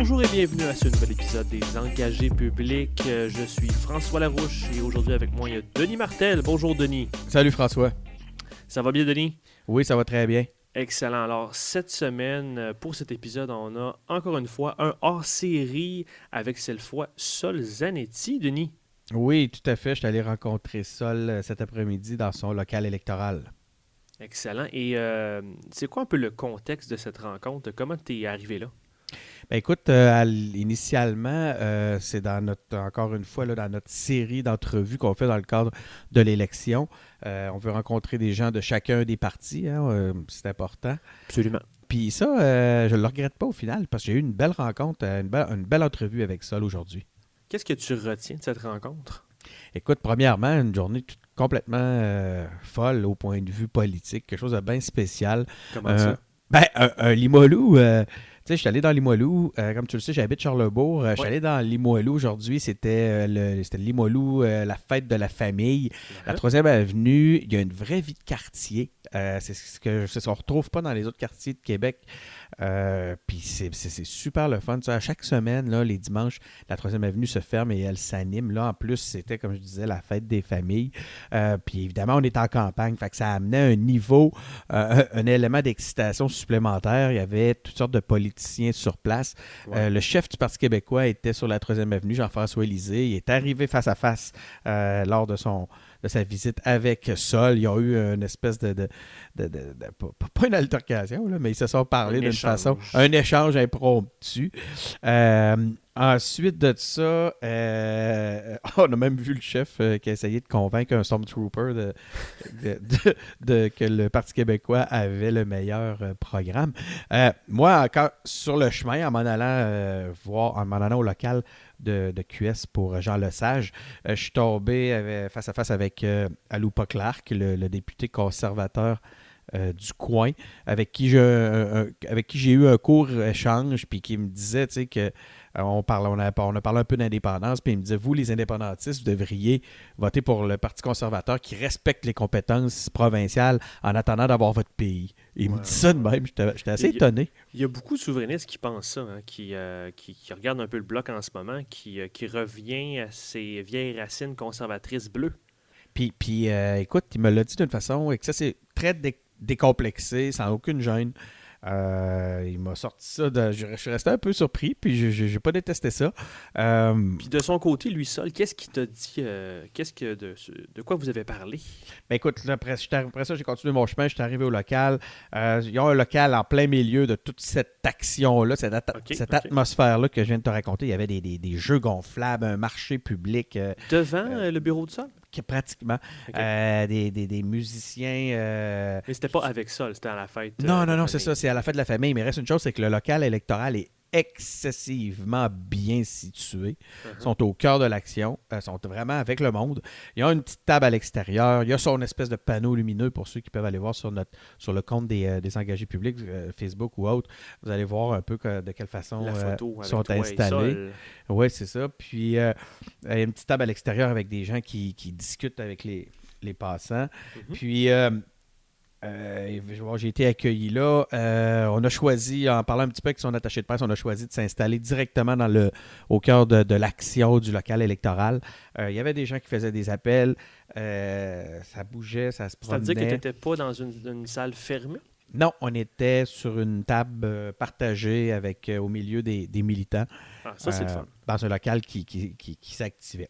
Bonjour et bienvenue à ce nouvel épisode des Engagés publics. Euh, Je suis François Larouche et aujourd'hui avec moi il y a Denis Martel. Bonjour Denis. Salut François. Ça va bien Denis? Oui, ça va très bien. Excellent. Alors cette semaine, euh, pour cet épisode, on a encore une fois un hors-série avec cette fois Sol Zanetti, Denis. Oui, tout à fait. Je suis allé rencontrer Sol euh, cet après-midi dans son local électoral. Excellent. Et euh, c'est quoi un peu le contexte de cette rencontre? Comment tu es arrivé là? Ben écoute, euh, initialement, euh, c'est dans notre, encore une fois, là, dans notre série d'entrevues qu'on fait dans le cadre de l'élection. Euh, on veut rencontrer des gens de chacun des partis, hein, c'est important. Absolument. Puis ça, je ne le regrette pas au final, parce que j'ai eu une belle rencontre, une belle, une belle entrevue avec Sol aujourd'hui. Qu'est-ce que tu retiens de cette rencontre? Écoute, premièrement, une journée tout- complètement euh, folle au point de vue politique, quelque chose de bien spécial. Comment Euh, ça? Ben, un, un Limoilou, euh, tu sais, je suis allé dans Limoilou, euh, comme tu le sais, j'habite Charlebourg. euh, Je suis allé dans Limoilou aujourd'hui, c'était euh, le, c'était Limoilou, la fête de la famille. La troisième avenue, il y a une vraie vie de quartier. C'est ce que c'est ce qu'on retrouve pas dans les autres quartiers de Québec. Euh, Puis c'est super le fun. À chaque semaine, là, les dimanches, la troisième avenue se ferme et elle s'anime. Là, en plus, c'était, comme je disais, la fête des familles. Euh, puis évidemment, on est en campagne. Fait que ça amenait un niveau, euh, un, un élément d'excitation supplémentaire. Il y avait toutes sortes de politiciens sur place. Ouais. Le chef du Parti québécois était sur la troisième avenue, Jean-François Lisée. Il est arrivé face à face lors de son de sa visite avec Sol. Ils ont eu une espèce de, de, de- pas, une altercation, là, mais ils se sont parlé Un d'une façon, un échange impromptu. Euh, ensuite de ça, euh, on a même vu le chef euh, qui a essayé de convaincre un Stormtrooper de, que le Parti québécois avait le meilleur euh, programme. Moi, encore sur le chemin, en m'en allant voir, en m'en allant au local de, QS pour Jean Lesage, je suis tombé face à face avec Aloupa Clark, le, député conservateur du coin, avec qui avec qui j'ai eu un court échange, puis qui me disait, que on, parle, on, a, on a parlé un peu d'indépendance, puis il me disait, vous, les indépendantistes, vous devriez voter pour le Parti conservateur qui respecte les compétences provinciales en attendant d'avoir votre pays. Il me dit ça de même, j'étais assez Il y a- étonné. Il y a beaucoup de souverainistes qui pensent ça, hein, qui, euh, qui, qui regardent un peu le bloc en ce moment, qui, euh, qui revient à ses vieilles racines conservatrices bleues. Puis, puis euh, écoute, il me l'a dit d'une façon, et que ça, c'est très dé- décomplexé, sans aucune gêne. Euh, il m'a sorti ça. De, je, je suis resté un peu surpris, puis je n'ai pas détesté ça. Euh, Puis de son côté, lui seul, qu'est-ce qu'il t'a dit euh, Qu'est-ce que de, de quoi vous avez parlé? Ben écoute, là, après, ça, j'ai continué mon chemin, je suis arrivé au local. Il y a un local en plein milieu de toute cette action-là, cette, at- cette atmosphère-là que je viens de te raconter. Il y avait des, des- des jeux gonflables, un marché public, Devant le bureau de sol? Pratiquement, Ok. euh, des, des- des musiciens. euh, Mais c'était pas avec sol, c'était à la fête. euh, non, de non, non, c'est ça, c'est à la fête de la famille. Mais reste une chose, c'est que le local électoral est excessivement bien situé. Uh-huh. Ils sont au cœur de l'action, euh, sont vraiment avec le monde. Il y a une petite table à l'extérieur, il y a son espèce de panneau lumineux pour ceux qui peuvent aller voir sur, notre, sur le compte des, euh, des engagés publics, euh, Facebook ou autre. Vous allez voir un peu que- de quelle façon avec sont installés. Oui, c'est ça. Puis il y a une petite table à l'extérieur avec des gens qui, qui discutent avec les, les passants. Mhm. Puis euh, j'ai été accueilli là. Euh, on a choisi, en parlant un petit peu avec son attaché de presse, on a choisi de s'installer directement dans le, au cœur de, de l'action du local électoral. Euh, il y avait des gens qui faisaient des appels. Ça bougeait, ça se promenait. C'est-à-dire que tu n'étais pas dans une, une salle fermée? Non, on était sur une table partagée avec au milieu des, des militants Ah, ça, c'est le fun. dans un local qui, qui, qui- qui s'activait.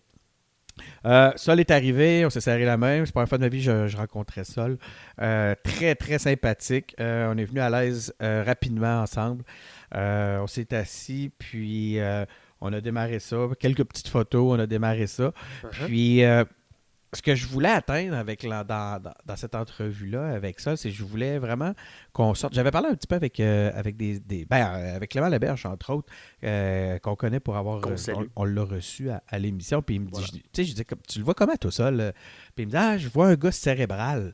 Euh, Sol est arrivé, on s'est serré la main. C'est la première fois de ma vie que je, je rencontrais Sol. Euh, très, très sympathique. Euh, on est venu à l'aise rapidement ensemble. On s'est assis, puis on a démarré ça. Quelques petites photos, on a démarré ça. Uh-huh. Puis, ce que je voulais atteindre avec la- dans, dans- cette entrevue-là avec ça, c'est que je voulais vraiment qu'on sorte. J'avais parlé un petit peu avec, euh, avec des, des- ben, euh, avec Clément Leberge, entre autres, euh, qu'on connaît pour avoir. On on l'a reçu à, à l'émission. Puis il me dit, Voilà. je dis- tu sais, je dis, tu le vois comment tout ça? là? Puis il me dit, ah, je vois un gars cérébral.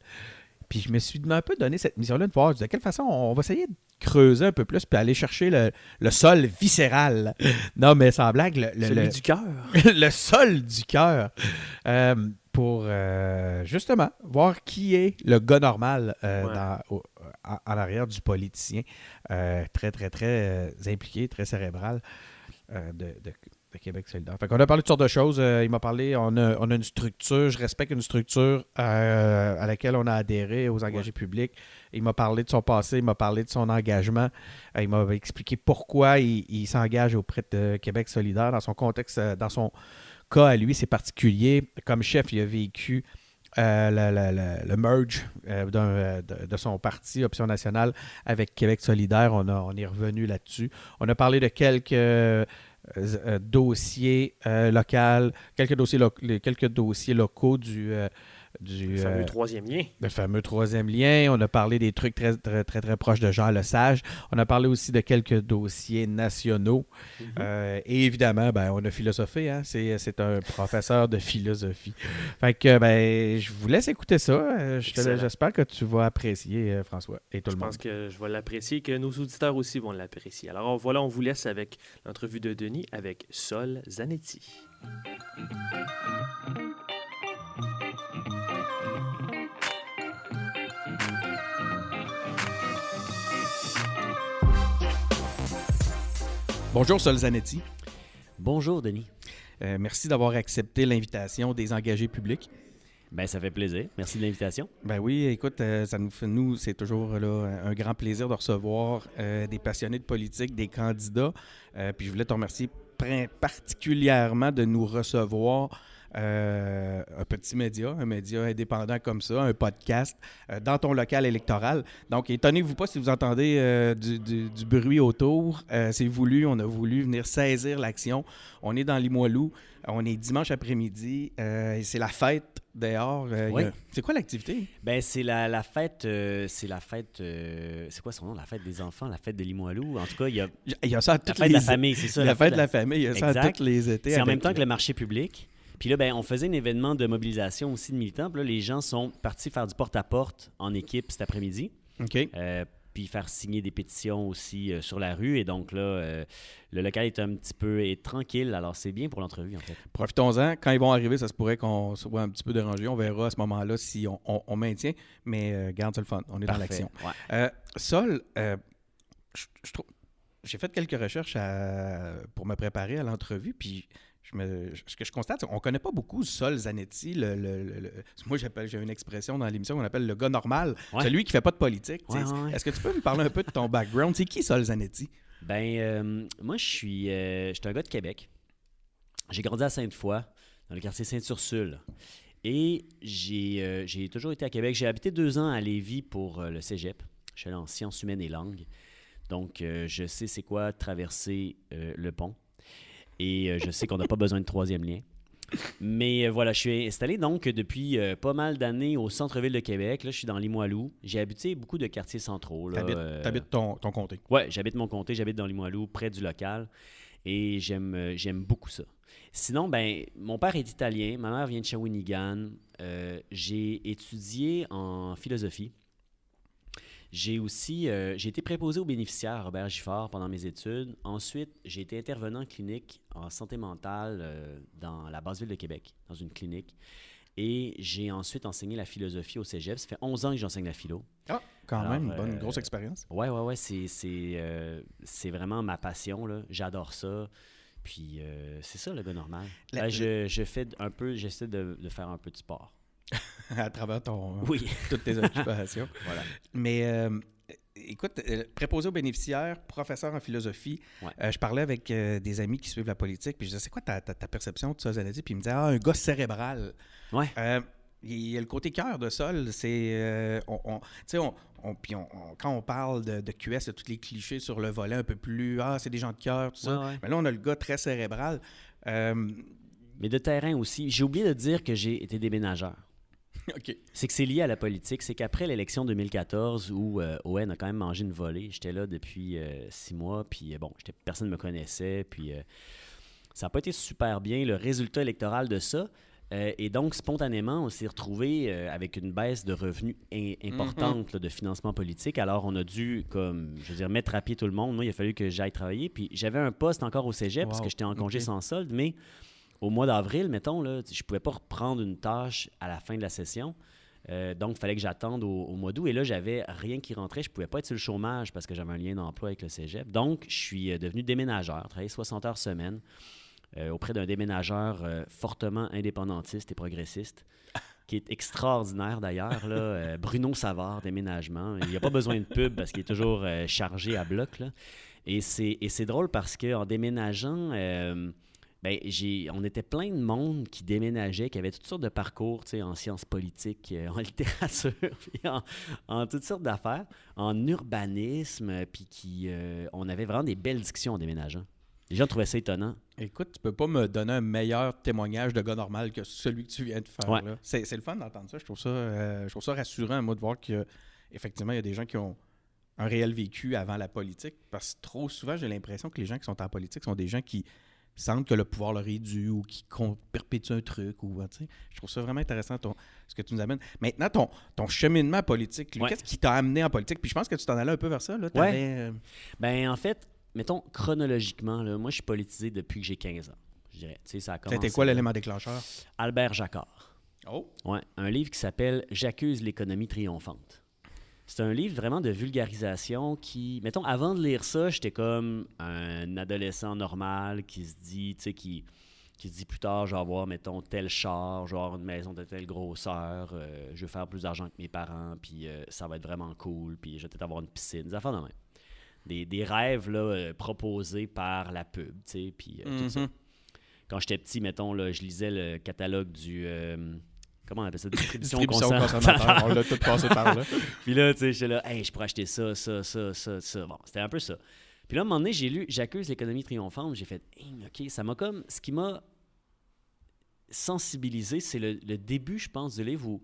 Puis je me suis un peu donné cette mission-là de voir de quelle façon on va essayer de creuser un peu plus puis aller chercher le, le sol viscéral? non, mais sans blague, le, le- Celui le- du cœur. le sol du cœur. Euh, pour euh, justement voir qui est le gars normal euh, Ouais. dans- au- en, en arrière du politicien. Euh, très, très, très euh, impliqué, très cérébral euh, de, de- de Québec solidaire. Fait qu'on a parlé de toutes sortes de choses. Euh, il m'a parlé, on a, on a une structure, je respecte une structure euh, à laquelle on a adhéré aux engagés publics. Il m'a parlé de son passé, il m'a parlé de son engagement. Euh, il m'a expliqué pourquoi il, il s'engage auprès de Québec solidaire dans son contexte, euh, dans son cas à lui, c'est particulier. Comme chef, il a vécu euh, le, merge euh, euh, de, son parti, Option nationale, avec Québec solidaire. On, a, on est revenu là-dessus. On a parlé de quelques dossiers locaux, quelques dossiers, lo- quelques dossiers locaux du, du Le fameux euh, troisième lien. le fameux troisième lien. On a parlé des trucs très, très, très, très proches de Jean Lesage. On a parlé aussi de quelques dossiers nationaux. Mhm. Euh, et évidemment, ben, on a philosophé. Hein? C'est, un professeur de philosophie. Fait que ben, je vous laisse écouter ça. Euh, je j'espère que tu vas apprécier, François, et tout Je le monde. pense que je vais l'apprécier, que nos auditeurs aussi vont l'apprécier. Alors voilà, on vous laisse avec l'entrevue de Denis avec Sol Zanetti. Bonjour, Sol Zanetti. Bonjour, Denis. Euh, merci d'avoir accepté l'invitation des engagés publics. Ben, ça fait plaisir. Merci de l'invitation. Ben oui, écoute, euh, ça nous fait, nous, c'est toujours là, un grand plaisir de recevoir euh, des passionnés de politique, des candidats. Puis je voulais te remercier particulièrement de nous recevoir euh, un petit média, un média indépendant comme ça, un podcast, euh, dans ton local électoral. Donc, étonnez-vous pas si vous entendez euh, du, du- du bruit autour. C'est voulu, on a voulu venir saisir l'action. On est dans Limoilou, on est dimanche après-midi, et c'est la fête dehors. A- Ouais. C'est quoi l'activité? Ben, c'est la, la fête. c'est la fête. c'est quoi son nom? La fête des enfants, la fête de Limoilou? En tout cas, il y a Il y a ça à la toutes fête les de la famille, c'est ça. La, fête de la famille, il y a ça à Exact. tous les étés. C'est en même temps que le marché public. Puis là, ben, on faisait un événement de mobilisation aussi de militants. Puis là, les gens sont partis faire du porte-à-porte en équipe cet après-midi. OK. Euh, puis faire signer des pétitions aussi euh, sur la rue. Et donc là, euh, le local est un petit peu est tranquille. Alors, c'est bien pour l'entrevue, en fait. Profitons-en. Quand ils vont arriver, ça se pourrait qu'on soit un petit peu dérangé. On verra à ce moment-là si on, on- on maintient. Mais euh, garde le fun. On est dans l'action. Ouais. Sol, je, je trouve. J'ai fait quelques recherches à- pour me préparer à l'entrevue, puis je me, ce que je constate, qu'on ne connaît pas beaucoup Sol Zanetti. Le, le- le- le- moi, j'ai une expression dans l'émission qu'on appelle le gars normal, Ouais. celui qui fait pas de politique. Ouais, ouais. Est-ce que tu peux me parler un peu de ton background? C'est qui Sol Zanetti? Ben, euh, moi, je suis, euh, je suis un gars de Québec. J'ai grandi à Sainte-Foy, dans le quartier Sainte-Ursule. Et j'ai euh, j'ai toujours été à Québec. J'ai habité deux ans à Lévis pour le cégep. Je suis allé en sciences humaines et langues. Donc, je sais c'est quoi traverser le pont. Et euh, je sais qu'on n'a pas besoin de troisième lien. Mais euh, voilà, je suis installé donc depuis euh, pas mal d'années au centre-ville de Québec. Là, je suis dans Limoilou. J'ai habité beaucoup de quartiers centraux. T'habites, euh, ton, ton comté. Ouais, j'habite mon comté, j'habite dans Limoilou, près du local, et j'aime euh, j'aime beaucoup ça. Sinon, ben, mon père est italien, ma mère vient de Shawinigan. J'ai étudié en philosophie. J'ai aussi euh, j'ai été préposé aux bénéficiaires à Robert Giffard pendant mes études. Ensuite, j'ai été intervenant clinique en santé mentale euh, dans la basse ville de Québec, dans une clinique. Et j'ai ensuite enseigné la philosophie au cégep. Ça fait 11 ans que j'enseigne la philo. Ah, quand Alors, même, une bonne euh, grosse expérience. Ouais, ouais, ouais, c'est, c'est, c'est vraiment ma passion. J'adore ça. Puis c'est ça, le gars normal. La- Ben, je, je fais un peu, j'essaie de, de faire un peu de sport. à travers ton, Oui. toutes tes occupations. Voilà. Mais euh, écoute, euh, préposé aux bénéficiaires, professeur en philosophie, Ouais. euh, je parlais avec euh, des amis qui suivent la politique, puis je disais, c'est quoi ta, ta- ta perception de ça, Zanetti? Puis ils me disaient, ah, un gars cérébral. Ouais. Euh, il y a le côté cœur de Sol, c'est. euh, on, on- tu sais, on, on- puis on- on- quand on parle de, de QS, il y a tous les clichés sur le volet un peu plus. Ah, c'est des gens de cœur, tout ça. Ouais, ouais. Mais là, on a le gars très cérébral. Euh, Mais de terrain aussi. J'ai oublié de dire que j'ai été déménageur. C'est que c'est lié à la politique. C'est qu'après l'élection 2014, où euh, Owen a quand même mangé une volée, j'étais là depuis euh, six mois, puis euh, bon, personne ne me connaissait, puis euh, ça n'a pas été super bien, le résultat électoral de ça. Et donc, spontanément, on s'est retrouvé avec une baisse de revenus importante là, de financement politique. Alors, on a dû, comme, je veux dire, mettre à pied tout le monde. Moi, il a fallu que j'aille travailler. Puis, j'avais un poste encore au cégep parce que j'étais en congé sans solde, mais au mois d'avril, mettons, là, je pouvais pas reprendre une tâche à la fin de la session. Euh, donc, il fallait que j'attende au, mois d'août. Et là, j'avais rien qui rentrait. Je pouvais pas être sur le chômage parce que j'avais un lien d'emploi avec le cégep. Donc, je suis euh, devenu déménageur, travaillé 60 heures semaine euh, auprès d'un déménageur fortement indépendantiste et progressiste, qui est extraordinaire d'ailleurs, Bruno Savard, déménagement. Il n'y a pas besoin de pub parce qu'il est toujours chargé à bloc. Et c'est et c'est drôle parce qu'en déménageant, ben, j'ai, on était plein de monde qui déménageait, qui avait toutes sortes de parcours, en sciences politiques, euh, en littérature, puis en, en toutes sortes d'affaires, en urbanisme, puis qui, euh, on avait vraiment des belles discussions en déménageant. Les gens trouvaient ça étonnant. Écoute, tu peux pas me donner un meilleur témoignage de gars normal que celui que tu viens de faire. Ouais. là. C'est, c'est le fun d'entendre ça. Je trouve ça, euh, je trouve ça rassurant, moi, de voir qu'effectivement, il y a des gens qui ont un réel vécu avant la politique. Parce que trop souvent, j'ai l'impression que les gens qui sont en politique sont des gens qui sentent que le pouvoir leur est dû ou qui perpétuent un truc. Ou, je trouve ça vraiment intéressant ton, ce que tu nous amènes. Maintenant, ton, ton cheminement politique, Ouais. qu'est-ce qui t'a amené en politique? Puis je pense que tu t'en allais un peu vers ça. Là. Ouais. Euh, Ben, en fait, mettons, chronologiquement, là, moi, je suis politisé depuis que j'ai 15 ans, je dirais. C'était quoi l'élément déclencheur? Albert Jacquard. Oh! Ouais, un livre qui s'appelle J'accuse l'économie triomphante. C'est un livre vraiment de vulgarisation qui, mettons, avant de lire ça, j'étais comme un adolescent normal qui se dit, tu sais, qui, qui se dit plus tard, je vais avoir, mettons, tel char, je vais avoir une maison de telle grosseur, euh, je vais faire plus d'argent que mes parents, puis euh, ça va être vraiment cool, puis je vais peut-être avoir une piscine, des affaires de même. Des, des rêves là, euh, proposés par la pub, tu sais, puis tout ça Mhm. quand j'étais petit, mettons, là, je lisais le catalogue du. Comment on appelle ça? Distribution, Distribution consommateur. consommateur. On l'a tout passé par là. Puis là, tu sais, j'étais là, hey, je pourrais acheter ça, ça, ça, ça, ça. Bon, c'était un peu ça. Puis là, à un moment donné, j'ai lu J'accuse l'économie triomphante. J'ai fait, Hey, OK, ça m'a comme. Ce qui m'a sensibilisé, c'est le, le début, je pense, du livre où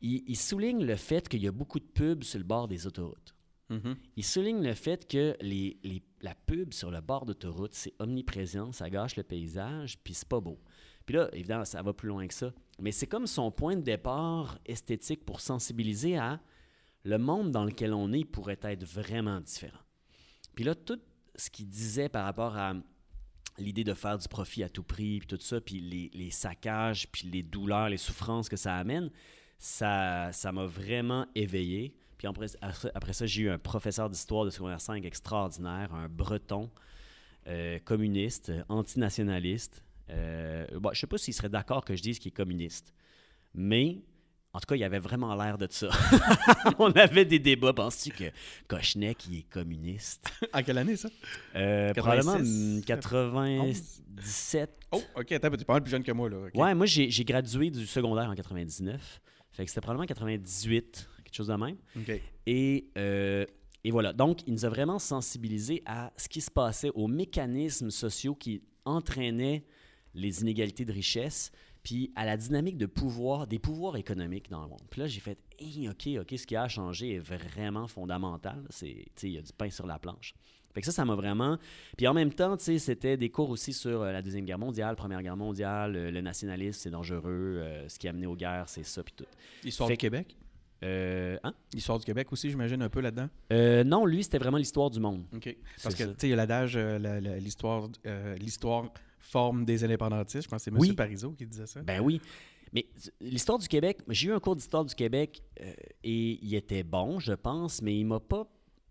il, il souligne le fait qu'il y a beaucoup de pubs sur le bord des autoroutes. Mhm. Il souligne le fait que les, les- la pub sur le bord d'autoroute, c'est omniprésent, ça gâche le paysage, puis c'est pas beau. Puis là, évidemment, ça va plus loin que ça. Mais c'est comme son point de départ esthétique pour sensibiliser à le monde dans lequel on est pourrait être vraiment différent. Puis là, tout ce qu'il disait par rapport à l'idée de faire du profit à tout prix, puis tout ça, puis les, saccages, puis les douleurs, les souffrances que ça amène, ça ça m'a vraiment éveillé. Puis après, ça, j'ai eu un professeur d'histoire de secondaire 5 extraordinaire, un breton euh, communiste, antinationaliste. Euh, bon, je sais pas s'il serait d'accord que je dise qu'il est communiste, mais en tout cas, il avait vraiment l'air de ça. On avait des débats. Penses-tu que Kochnet, qui est communiste? En quelle année, ça? Euh, 86, probablement hum, 97. Oh, OK, attends, tu es pas mal plus jeune que moi, là. Ouais, moi, j'ai j'ai gradué du secondaire en 99. Fait que c'était probablement 98, quelque chose de même. OK. Et, euh, et voilà. Donc, il nous a vraiment sensibilisés à ce qui se passait, aux mécanismes sociaux qui entraînaient les inégalités de richesse, puis à la dynamique de pouvoir, des pouvoirs économiques dans le monde. Puis là, j'ai fait, Hey, OK, OK, ce qui a changé est vraiment fondamental. C'est, il y a du pain sur la planche. Fait que ça, ça m'a vraiment. Puis en même temps, tu sais, c'était des cours aussi sur euh, la Deuxième Guerre mondiale, Première Guerre mondiale, euh, le nationalisme, c'est dangereux, euh, ce qui a amené aux guerres, c'est ça, puis tout. Histoire Fait du Québec? Euh, hein? Histoire du Québec aussi, j'imagine, un peu là-dedans? Euh, non, lui, c'était vraiment l'histoire du monde. OK. Parce que, tu sais, il y a l'adage, la- la- l'histoire l'histoire forme des indépendantistes. Je pense que c'est M. Oui. Parizeau qui disait ça. Ben oui. Mais l'histoire du Québec, j'ai eu un cours d'histoire du Québec euh, et il était bon, je pense, mais il m'a pas.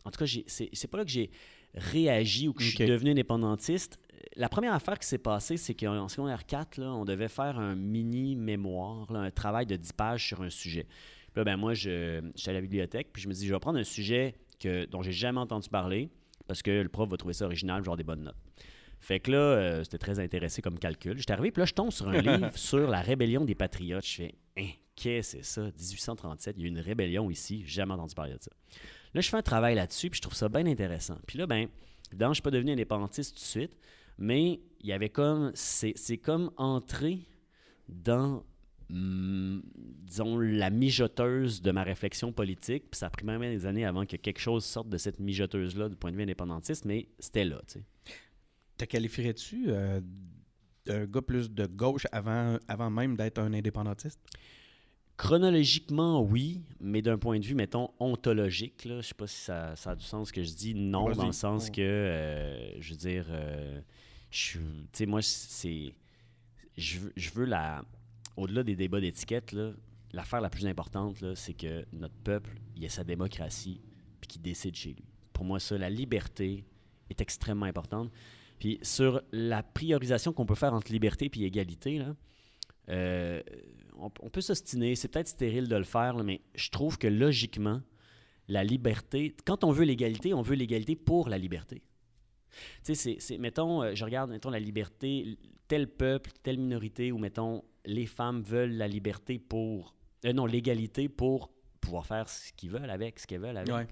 En tout cas, c'est pas là que j'ai réagi ou que je suis devenu indépendantiste. La première affaire qui s'est passée, c'est qu'en secondaire 4, là, on devait faire un mini-mémoire, là, un travail de 10 pages sur un sujet. Puis là, ben moi, je, j'étais à la bibliothèque, puis je me dis, je vais prendre un sujet que, dont j'ai jamais entendu parler, parce que le prof va trouver ça original, genre des bonnes notes. Fait que là, euh, c'était très intéressé comme calcul. J'étais arrivé, puis là, je tombe sur un livre sur la rébellion des patriotes. Je fais, hein, qu'est-ce que c'est ça? 1837, il y a eu une rébellion ici, j'ai jamais entendu parler de ça. Là, je fais un travail là-dessus, puis je trouve ça bien intéressant. Puis là, ben, évidemment, je suis pas devenu indépendantiste tout de suite, mais il y avait comme, c'est c'est comme entrer dans, hum, disons, la mijoteuse de ma réflexion politique, puis ça a pris même des années avant que quelque chose sorte de cette mijoteuse-là du point de vue indépendantiste, mais c'était là, tu sais. Te qualifierais-tu euh, d'un gars plus de gauche avant, avant même d'être un indépendantiste? Chronologiquement, oui, mais d'un point de vue, mettons, ontologique, là, je sais pas si ça, ça a du sens ce que je dis. Non, dans le sens que, euh, je veux dire, euh, je suis- tu sais, moi, c'est... je veux, je veux la. Au-delà des débats d'étiquette, là, l'affaire la plus importante, là, c'est que notre peuple, il ait sa démocratie, puis qu'il décide chez lui. Pour moi, ça, la liberté est extrêmement importante. Puis sur la priorisation qu'on peut faire entre liberté et égalité, là, euh, on, on peut s'ostiner, c'est peut-être stérile de le faire, là, mais je trouve que logiquement, la liberté, quand on veut l'égalité, on veut l'égalité pour la liberté. Tu sais, c'est- mettons, euh, je regarde, mettons, la liberté, tel peuple, telle minorité, ou mettons, les femmes veulent la liberté pour, euh, non, l'égalité pour pouvoir faire ce qu'ils veulent avec, ce qu'elles veulent avec. Ouais.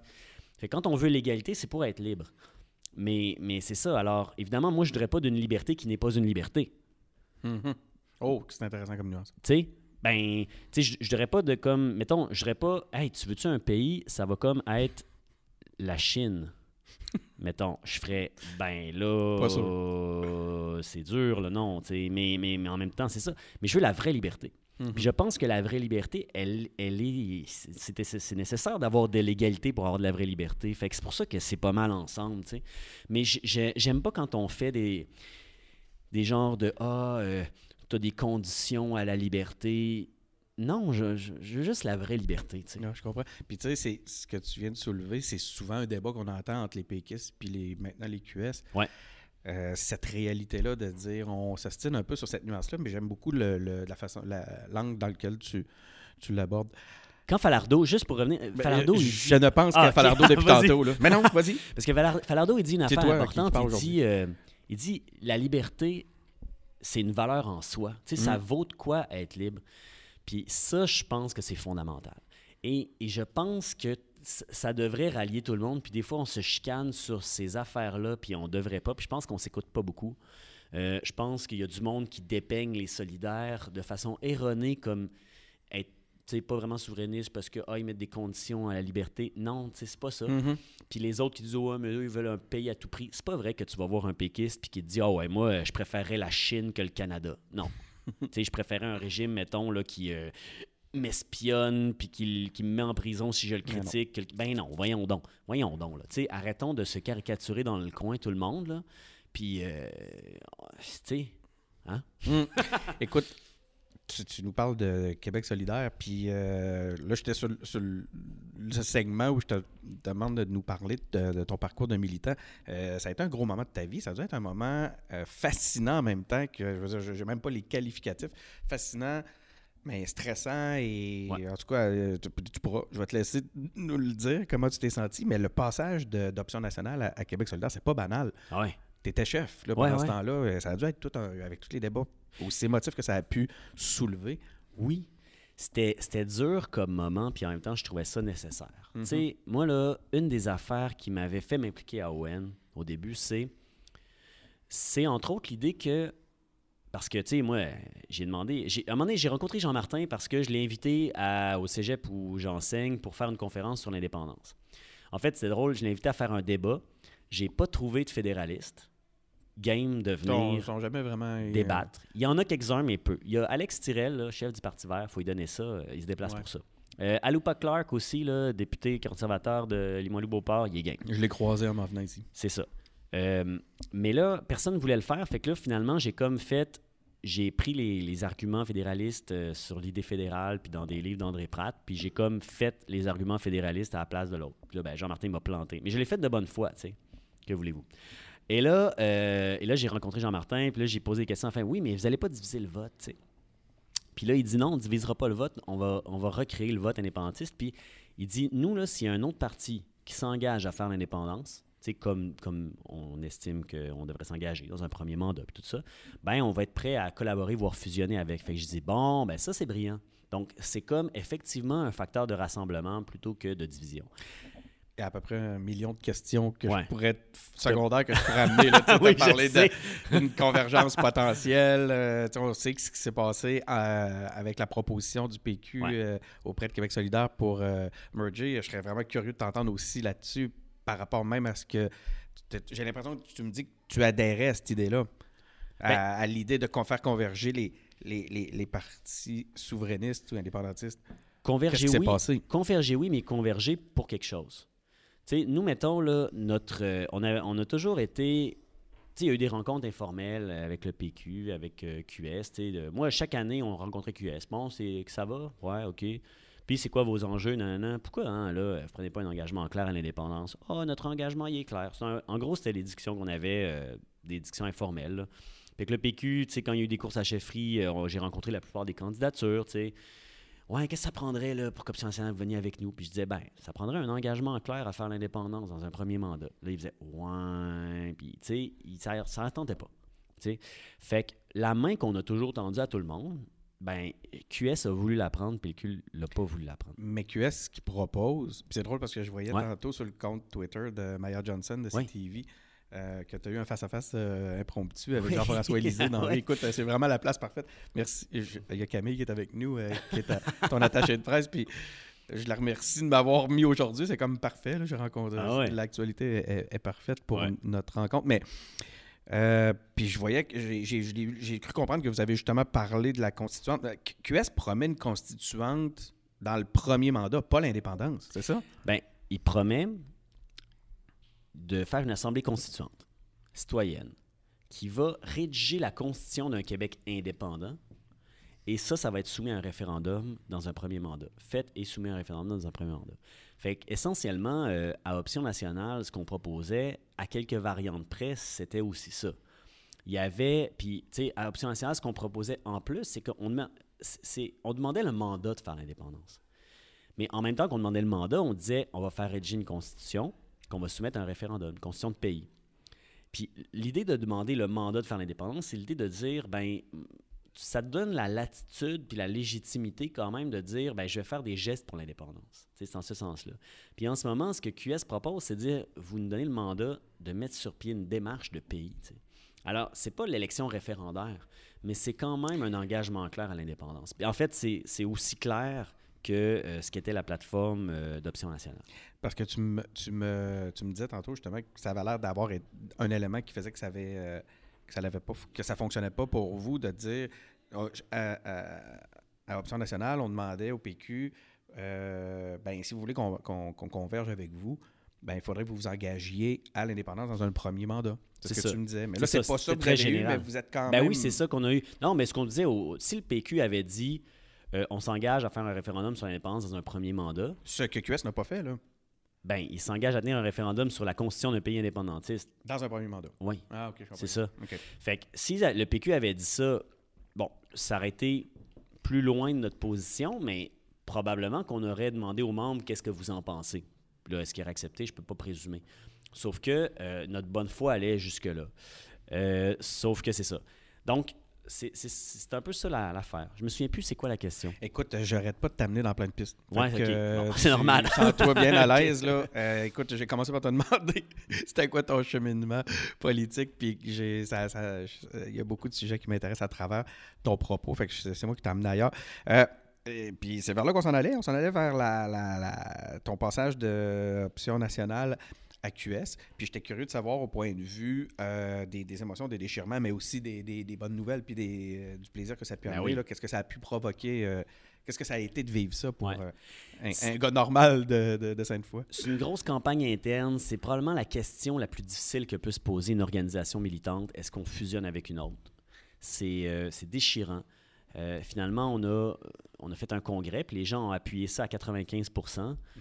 Fait quand on veut l'égalité, c'est pour être libre. Mais, mais c'est ça. Alors, évidemment, moi, je ne dirais pas d'une liberté qui n'est pas une liberté. Mhm. Oh, c'est intéressant comme nuance. Tu sais, ben, tu sais, je, je dirais pas de comme, mettons, je dirais pas, hey, tu veux-tu un pays, ça va comme être la Chine. mettons, je ferais, ben là, c'est dur, là, non, tu sais, mais, mais, mais en même temps, c'est ça. Mais je veux la vraie liberté. Mhm. Puis je pense que la vraie liberté, elle, elle est, c'est, nécessaire d'avoir de l'égalité pour avoir de la vraie liberté. Fait que c'est pour ça que c'est pas mal ensemble, tu sais. Mais j'aime pas quand on fait des, des genres de ah, euh, t'as des conditions à la liberté. Non, je, je- je veux juste la vraie liberté, tu sais. Je comprends. Puis tu sais, c'est ce que tu viens de soulever, c'est souvent un débat qu'on entend entre les péquistes puis les, maintenant les QS. Ouais. Euh, cette réalité-là de dire, on s'astine un peu sur cette nuance-là, mais j'aime beaucoup le, le- la façon, la l'angle dans lequel tu, tu l'abordes. Quand Falardeau, juste pour revenir, Ben, il je dit- ne pense Ah, qu'à ok. Falardeau depuis tantôt. Là. Mais non, vas-y. Parce que Falardeau, il dit une affaire toi qui importante. Il dit, euh, il dit la liberté, c'est une valeur en soi. Tu sais, Ça Mm. vaut de quoi être libre. Puis ça, je pense que c'est fondamental. Et, et je pense que ça devrait rallier tout le monde. Puis des fois, on se chicane sur ces affaires-là, puis on devrait pas. Puis je pense qu'on s'écoute pas beaucoup. Euh, je pense qu'il y a du monde qui dépeigne les solidaires de façon erronée comme être tu sais, pas vraiment souverainiste parce que ah, ils mettent des conditions à la liberté. Non, tu sais, c'est pas ça. Mhm. Puis les autres qui disent oh, ouais, mais eux, ils veulent un pays à tout prix. C'est pas vrai que tu vas voir un péquiste puis qui te dit ah ouais, moi, je préférerais la Chine que le Canada. Non. tu sais, je préférais un régime, mettons, là, qui euh, m'espionne puis qui, qui me met en prison si je le non. critique. Ben non, voyons donc. Voyons donc, là. Arrêtons de se caricaturer dans le coin, tout le monde, là. Puis, euh, tu sais, Mm. Écoute, tu, tu nous parles de Québec solidaire, puis euh, là, j'étais sur, sur le le segment où je te demande de nous parler de, de ton parcours de militant. Euh, ça a été un gros moment de ta vie. Ça doit être un moment euh, fascinant en même temps que, je veux dire, je n'ai même pas les qualificatifs. Fascinant, mais stressant et Ouais. en tout cas, euh, tu, tu pourras, je vais te laisser nous le dire, comment tu t'es senti, mais le passage d'Option nationale à, à Québec solidaire, c'est pas banal. ah ouais. Tu étais chef là, Ouais, pendant ce temps-là. Euh, Ça a dû être tout un- avec tous les débats aussi émotifs que ça a pu soulever. Oui. C'était, dur comme moment, puis en même temps, je trouvais ça nécessaire. Mhm. Tu sais, moi, là, une des affaires qui m'avait fait m'impliquer à ON au début, c'est, c'est entre autres l'idée que, parce que, tu sais, moi, j'ai demandé, à un moment donné, j'ai rencontré Jean-Martin parce que je l'ai invité à- au cégep où j'enseigne pour faire une conférence sur l'indépendance. En fait, c'est drôle, je l'ai invité à faire un débat. J'ai pas trouvé de fédéraliste game de Ils sont, venir jamais vraiment. euh, débattre. Il y en a quelques-uns, mais peu. Il y a Alex Tirel, là, chef du Parti vert, il faut lui donner ça, euh, il se déplace Ouais. pour ça. Euh, Aloupa Clark aussi, là, député conservateur de Limoilou-Beauport, il est game. Je l'ai croisé en m'en venant ici. C'est ça. Euh, mais là, personne ne voulait le faire. Fait que là, finalement, j'ai comme fait. J'ai pris les, arguments fédéralistes euh, sur l'idée fédérale, puis dans des livres d'André Pratt, puis j'ai comme fait les arguments fédéralistes à la place de l'autre. Puis là, ben, Jean-Martin m'a planté. Mais je l'ai fait de bonne foi, tu sais. Que voulez-vous? Et là, euh, là j'ai rencontré Jean-Martin, puis là, j'ai posé des questions. Enfin, oui, mais vous n'allez pas diviser le vote, tu sais. Puis là, il dit non, on ne divisera pas le vote, on va, on va recréer le vote indépendantiste. Puis il dit, nous, là, s'il y a un autre parti qui s'engage à faire l'indépendance, comme, comme on estime qu'on devrait s'engager dans un premier mandat, puis tout ça, ben on va être prêt à collaborer, voire fusionner avec. Fait que je dis, bon, ben ça, c'est brillant. Donc, c'est comme effectivement un facteur de rassemblement plutôt que de division. Il y a à peu près un million de questions que Ouais. je pourrais secondaires que je pourrais amener. Là, tu Oui, parlé d'une convergence potentielle. euh, on sait ce qui s'est passé euh, avec la proposition du PQ Ouais. euh, auprès de Québec solidaire pour merger. Je serais vraiment curieux de t'entendre aussi là-dessus par rapport même à ce que. J'ai l'impression que tu me dis que tu adhérais à cette idée-là. À, Ben- à l'idée de faire converger les, les, les, les partis souverainistes ou indépendantistes. Converger, oui. passé? Converger, oui, mais converger pour quelque chose. Nous, mettons, là, notre, euh, on, a, on a toujours été il y a eu des rencontres informelles avec le PQ, avec euh, QS. de- moi, chaque année, on rencontrait QS. Bon, c'est que ça va? Ouais, OK. Puis, c'est quoi vos enjeux? Pourquoi, hein, là, vous prenez pas un engagement clair à l'indépendance? Ah, notre engagement, il est clair. En gros, c'était les discussions qu'on avait, euh, des discussions informelles. Puis que le PQ, tu sais, quand il y a eu des courses à chefferie, euh, j'ai rencontré la plupart des candidatures, tu sais. Ouais, qu'est-ce que ça prendrait là, pour qu'Option nationale venir avec nous? Puis je disais, ben, ça prendrait un engagement clair à faire l'indépendance dans un premier mandat. Là, il faisait, ouais. Puis, tu sais, ça ça tentait pas. tu sais. Fait que la main qu'on a toujours tendue à tout le monde, ben, QS a voulu la prendre, puis le Q l'a pas voulu la prendre. Mais QS qui propose, c'est drôle parce que je voyais Ouais. tantôt sur le compte Twitter de Maya Johnson de Ouais. CTV euh, que tu as eu un face-à-face euh, impromptu avec Oui. Jean-François dans Ouais. Écoute, c'est vraiment la place parfaite. Merci. Je- Il y a Camille qui est avec nous, euh, qui est à- ton attaché de presse, puis je la remercie de m'avoir mis aujourd'hui. C'est comme parfait. là. J'ai rencontré. Ah ouais. L'actualité est, est- est parfaite pour Ouais. notre rencontre. Mais euh, puis je voyais que j'ai- cru comprendre que vous avez justement parlé de la constituante. Euh, QS promet une constituante dans le premier mandat, pas l'indépendance, c'est ça? Ben, il promet de faire une assemblée constituante, citoyenne, qui va rédiger la constitution d'un Québec indépendant. Et ça, ça va être soumis à un référendum dans un premier mandat. Fait et soumis à un référendum dans un premier mandat. Fait essentiellement, à Option nationale, ce qu'on proposait, à quelques variantes près, c'était aussi ça. Il y avait, puis, tu sais, à Option nationale, ce qu'on proposait en plus, c'est qu'on deman- c'est- on demandait le mandat de faire l'indépendance. Mais en même temps qu'on demandait le mandat, on disait on va faire rédiger une constitution qu'on va soumettre un référendum, une constitution de pays. Puis l'idée de demander le mandat de faire l'indépendance, c'est l'idée de dire ben ça te donne la latitude puis la légitimité quand même de dire ben je vais faire des gestes pour l'indépendance. C'est dans ce sens-là. Puis en ce moment, ce que QS propose, c'est de dire vous nous donnez le mandat de mettre sur pied une démarche de pays. tu sais. Alors, c'est pas l'élection référendaire, mais c'est quand même un engagement clair à l'indépendance. En fait, c'est aussi clair que euh, ce qu'était la plateforme euh, d'option nationale. Parce que tu me, tu, me, tu me disais tantôt justement que ça avait l'air d'avoir un élément qui faisait que ça avait euh, que ça l'avait pas que ça fonctionnait pas pour vous de dire oh, à, à- à Option nationale, on demandait au PQ euh, ben si vous voulez qu'on converge avec vous, ben il faudrait que vous vous engagiez à l'indépendance dans un premier mandat. C'est ce que ça. tu me disais. Mais là, c'est pas ça que vous très avez eu, mais vous êtes quand Ben même. oui, c'est ça qu'on a eu. Non, mais ce qu'on disait, au- si le PQ avait dit euh, on s'engage à faire un référendum sur l'indépendance dans un premier mandat, Ce que QS n'a pas fait, là, ben il s'engage à tenir un référendum sur la constitution d'un pays indépendantiste. dans un premier mandat. Oui, Ah, ok, je comprends. c'est ça. OK. Fait que si le PQ avait dit ça, bon, ça aurait été plus loin de notre position, mais probablement qu'on aurait demandé aux membres qu'est-ce que vous en pensez. Puis Là, est-ce qu'ils auraient accepté? Je ne peux pas présumer. Sauf que euh, notre bonne foi allait jusque-là. Euh, sauf que c'est ça. Donc, c'est- un peu ça la- l'affaire. Je me souviens plus c'est quoi la question. Écoute, euh, j'arrête pas de t'amener dans plein de pistes. Ouais, que, ok. euh, c'est normal. Sens-toi bien à l'aise. Euh, écoute, j'ai commencé par te demander c'était quoi ton cheminement politique, puis j'ai, ça, ça- il y a beaucoup de sujets qui m'intéressent à travers ton propos, fait que c'est c'est moi qui t'ai amené ailleurs. Euh, et puis c'est vers là qu'on s'en allait. On s'en allait vers la, la- la- ton passage de option nationale à QS. Puis j'étais curieux de savoir au point de vue euh, des, des émotions, des déchirements, mais aussi des, des- des bonnes nouvelles, puis euh, du plaisir que ça a pu Ben amener. oui. Qu'est-ce que ça a pu provoquer? euh, Qu'est-ce que ça a été de vivre ça pour Ouais. un, gars normal de, de, de Sainte-Foy? C'est une grosse campagne interne. C'est probablement la question la plus difficile que peut se poser une organisation militante. Est-ce qu'on fusionne avec une autre? C'est déchirant. Euh, finalement, on a, on a fait un congrès, puis les gens ont appuyé ça à 95 OK.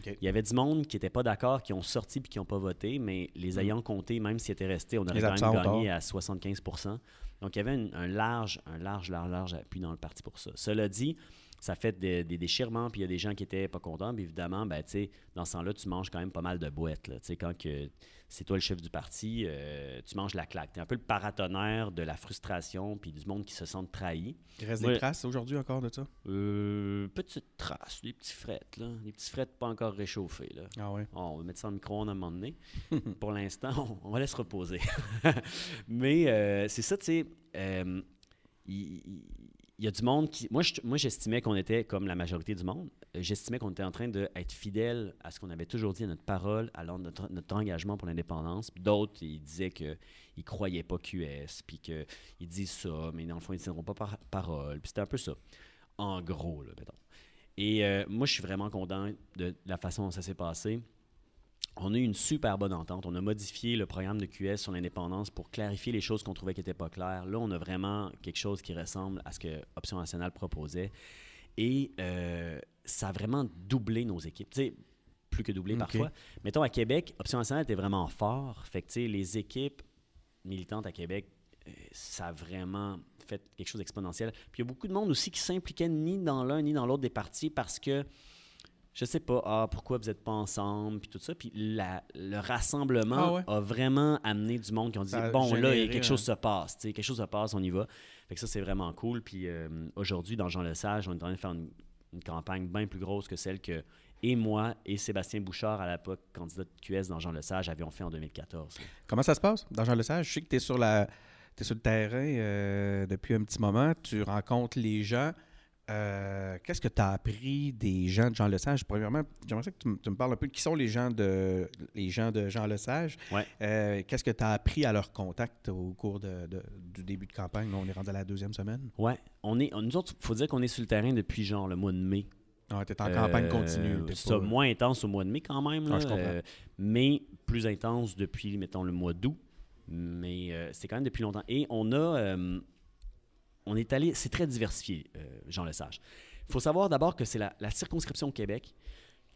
Il y avait du monde qui n'était pas d'accord, qui ont sorti puis qui n'ont pas voté, mais les ayant comptés, même s'ils étaient restés, on aurait Les quand même gagné à 75% Donc, il y avait une- un large, un large, large, large appui dans le parti pour ça. Cela dit, ça fait des, des déchirements, puis il y a des gens qui étaient pas contents. Puis évidemment, ben, tu sais, dans ce temps-là, tu manges quand même pas mal de boîtes. Là. Tu sais, Quand que c'est toi le chef du parti, euh, tu manges la claque. Tu es un peu le paratonnerre de la frustration, puis du monde qui se sent trahi. Il reste Ouais. des traces aujourd'hui encore de ça? Euh, petite trace, des petits frettes, là. Des petits frettes pas encore réchauffés, là. Ah ouais. On va mettre ça en micro-ondes à un moment donné. Pour l'instant, on, on va laisser reposer. Mais euh, c'est ça, tu sais. euh, Il il- il y, a du monde qui. Moi, moi, j'estimais qu'on était comme la majorité du monde. Euh, J'estimais qu'on était en train d'être fidèle à ce qu'on avait toujours dit à notre parole, à notre, engagement pour l'indépendance. D'autres, ils disaient qu'ils ne croyaient pas QS, puis qu'ils disent ça, mais dans le fond, ils ne tiendront pas par parole. Puis c'était un peu ça. En gros, là, mettons. Et euh, moi, je suis vraiment content de la façon dont ça s'est passé. On a eu une super bonne entente. On a modifié le programme de QS sur l'indépendance pour clarifier les choses qu'on trouvait qui n'étaient pas claires. Là, on a vraiment quelque chose qui ressemble à ce que Option nationale proposait. Et euh, ça a vraiment doublé nos équipes. Tu sais, plus que doublé parfois. Mettons, à Québec, Option nationale était vraiment fort. Fait que, tu sais, les équipes militantes à Québec, euh, ça a vraiment fait quelque chose d'exponentiel. Puis il y a beaucoup de monde aussi qui s'impliquait ni dans l'un ni dans l'autre des partis parce que, je sais pas, ah, pourquoi vous n'êtes pas ensemble, puis tout ça. Puis la- le rassemblement Ah ouais? a vraiment amené du monde qui ont dit, Ça bon, là, il y a généré, quelque chose hein. se passe, tu sais, quelque chose se passe, on y va. Fait que ça, c'est vraiment cool. Puis euh, aujourd'hui, dans Jean Lesage, on est en train de faire une, une campagne bien plus grosse que celle que et moi et Sébastien Bouchard, à l'époque candidat de QS dans Jean Lesage, avions fait en 2014. Comment ça se passe dans Jean Lesage? Je sais que tu es sur la t'es sur le terrain euh, depuis un petit moment, tu rencontres les gens. Euh, Qu'est-ce que tu as appris des gens de Jean Lesage? Premièrement, j'aimerais que tu, me- tu me parles un peu de qui sont les gens de les gens de Jean Lesage. Ouais. Euh, Qu'est-ce que tu as appris à leur contact au cours de- de- du début de campagne? On est rendu à la deuxième semaine. On est, nous autres, il faut dire qu'on est sur le terrain depuis genre le mois de mai. Ah, tu es en campagne Euh, continue. pas- moins intense au mois de mai quand même, là, Ah, je comprends. mais plus intense depuis, mettons, le mois d'août. Mais c'est quand même depuis longtemps. Et on a, on est allé, c'est très diversifié, euh, Jean Lesage. Il faut savoir d'abord que c'est la, la circonscription au Québec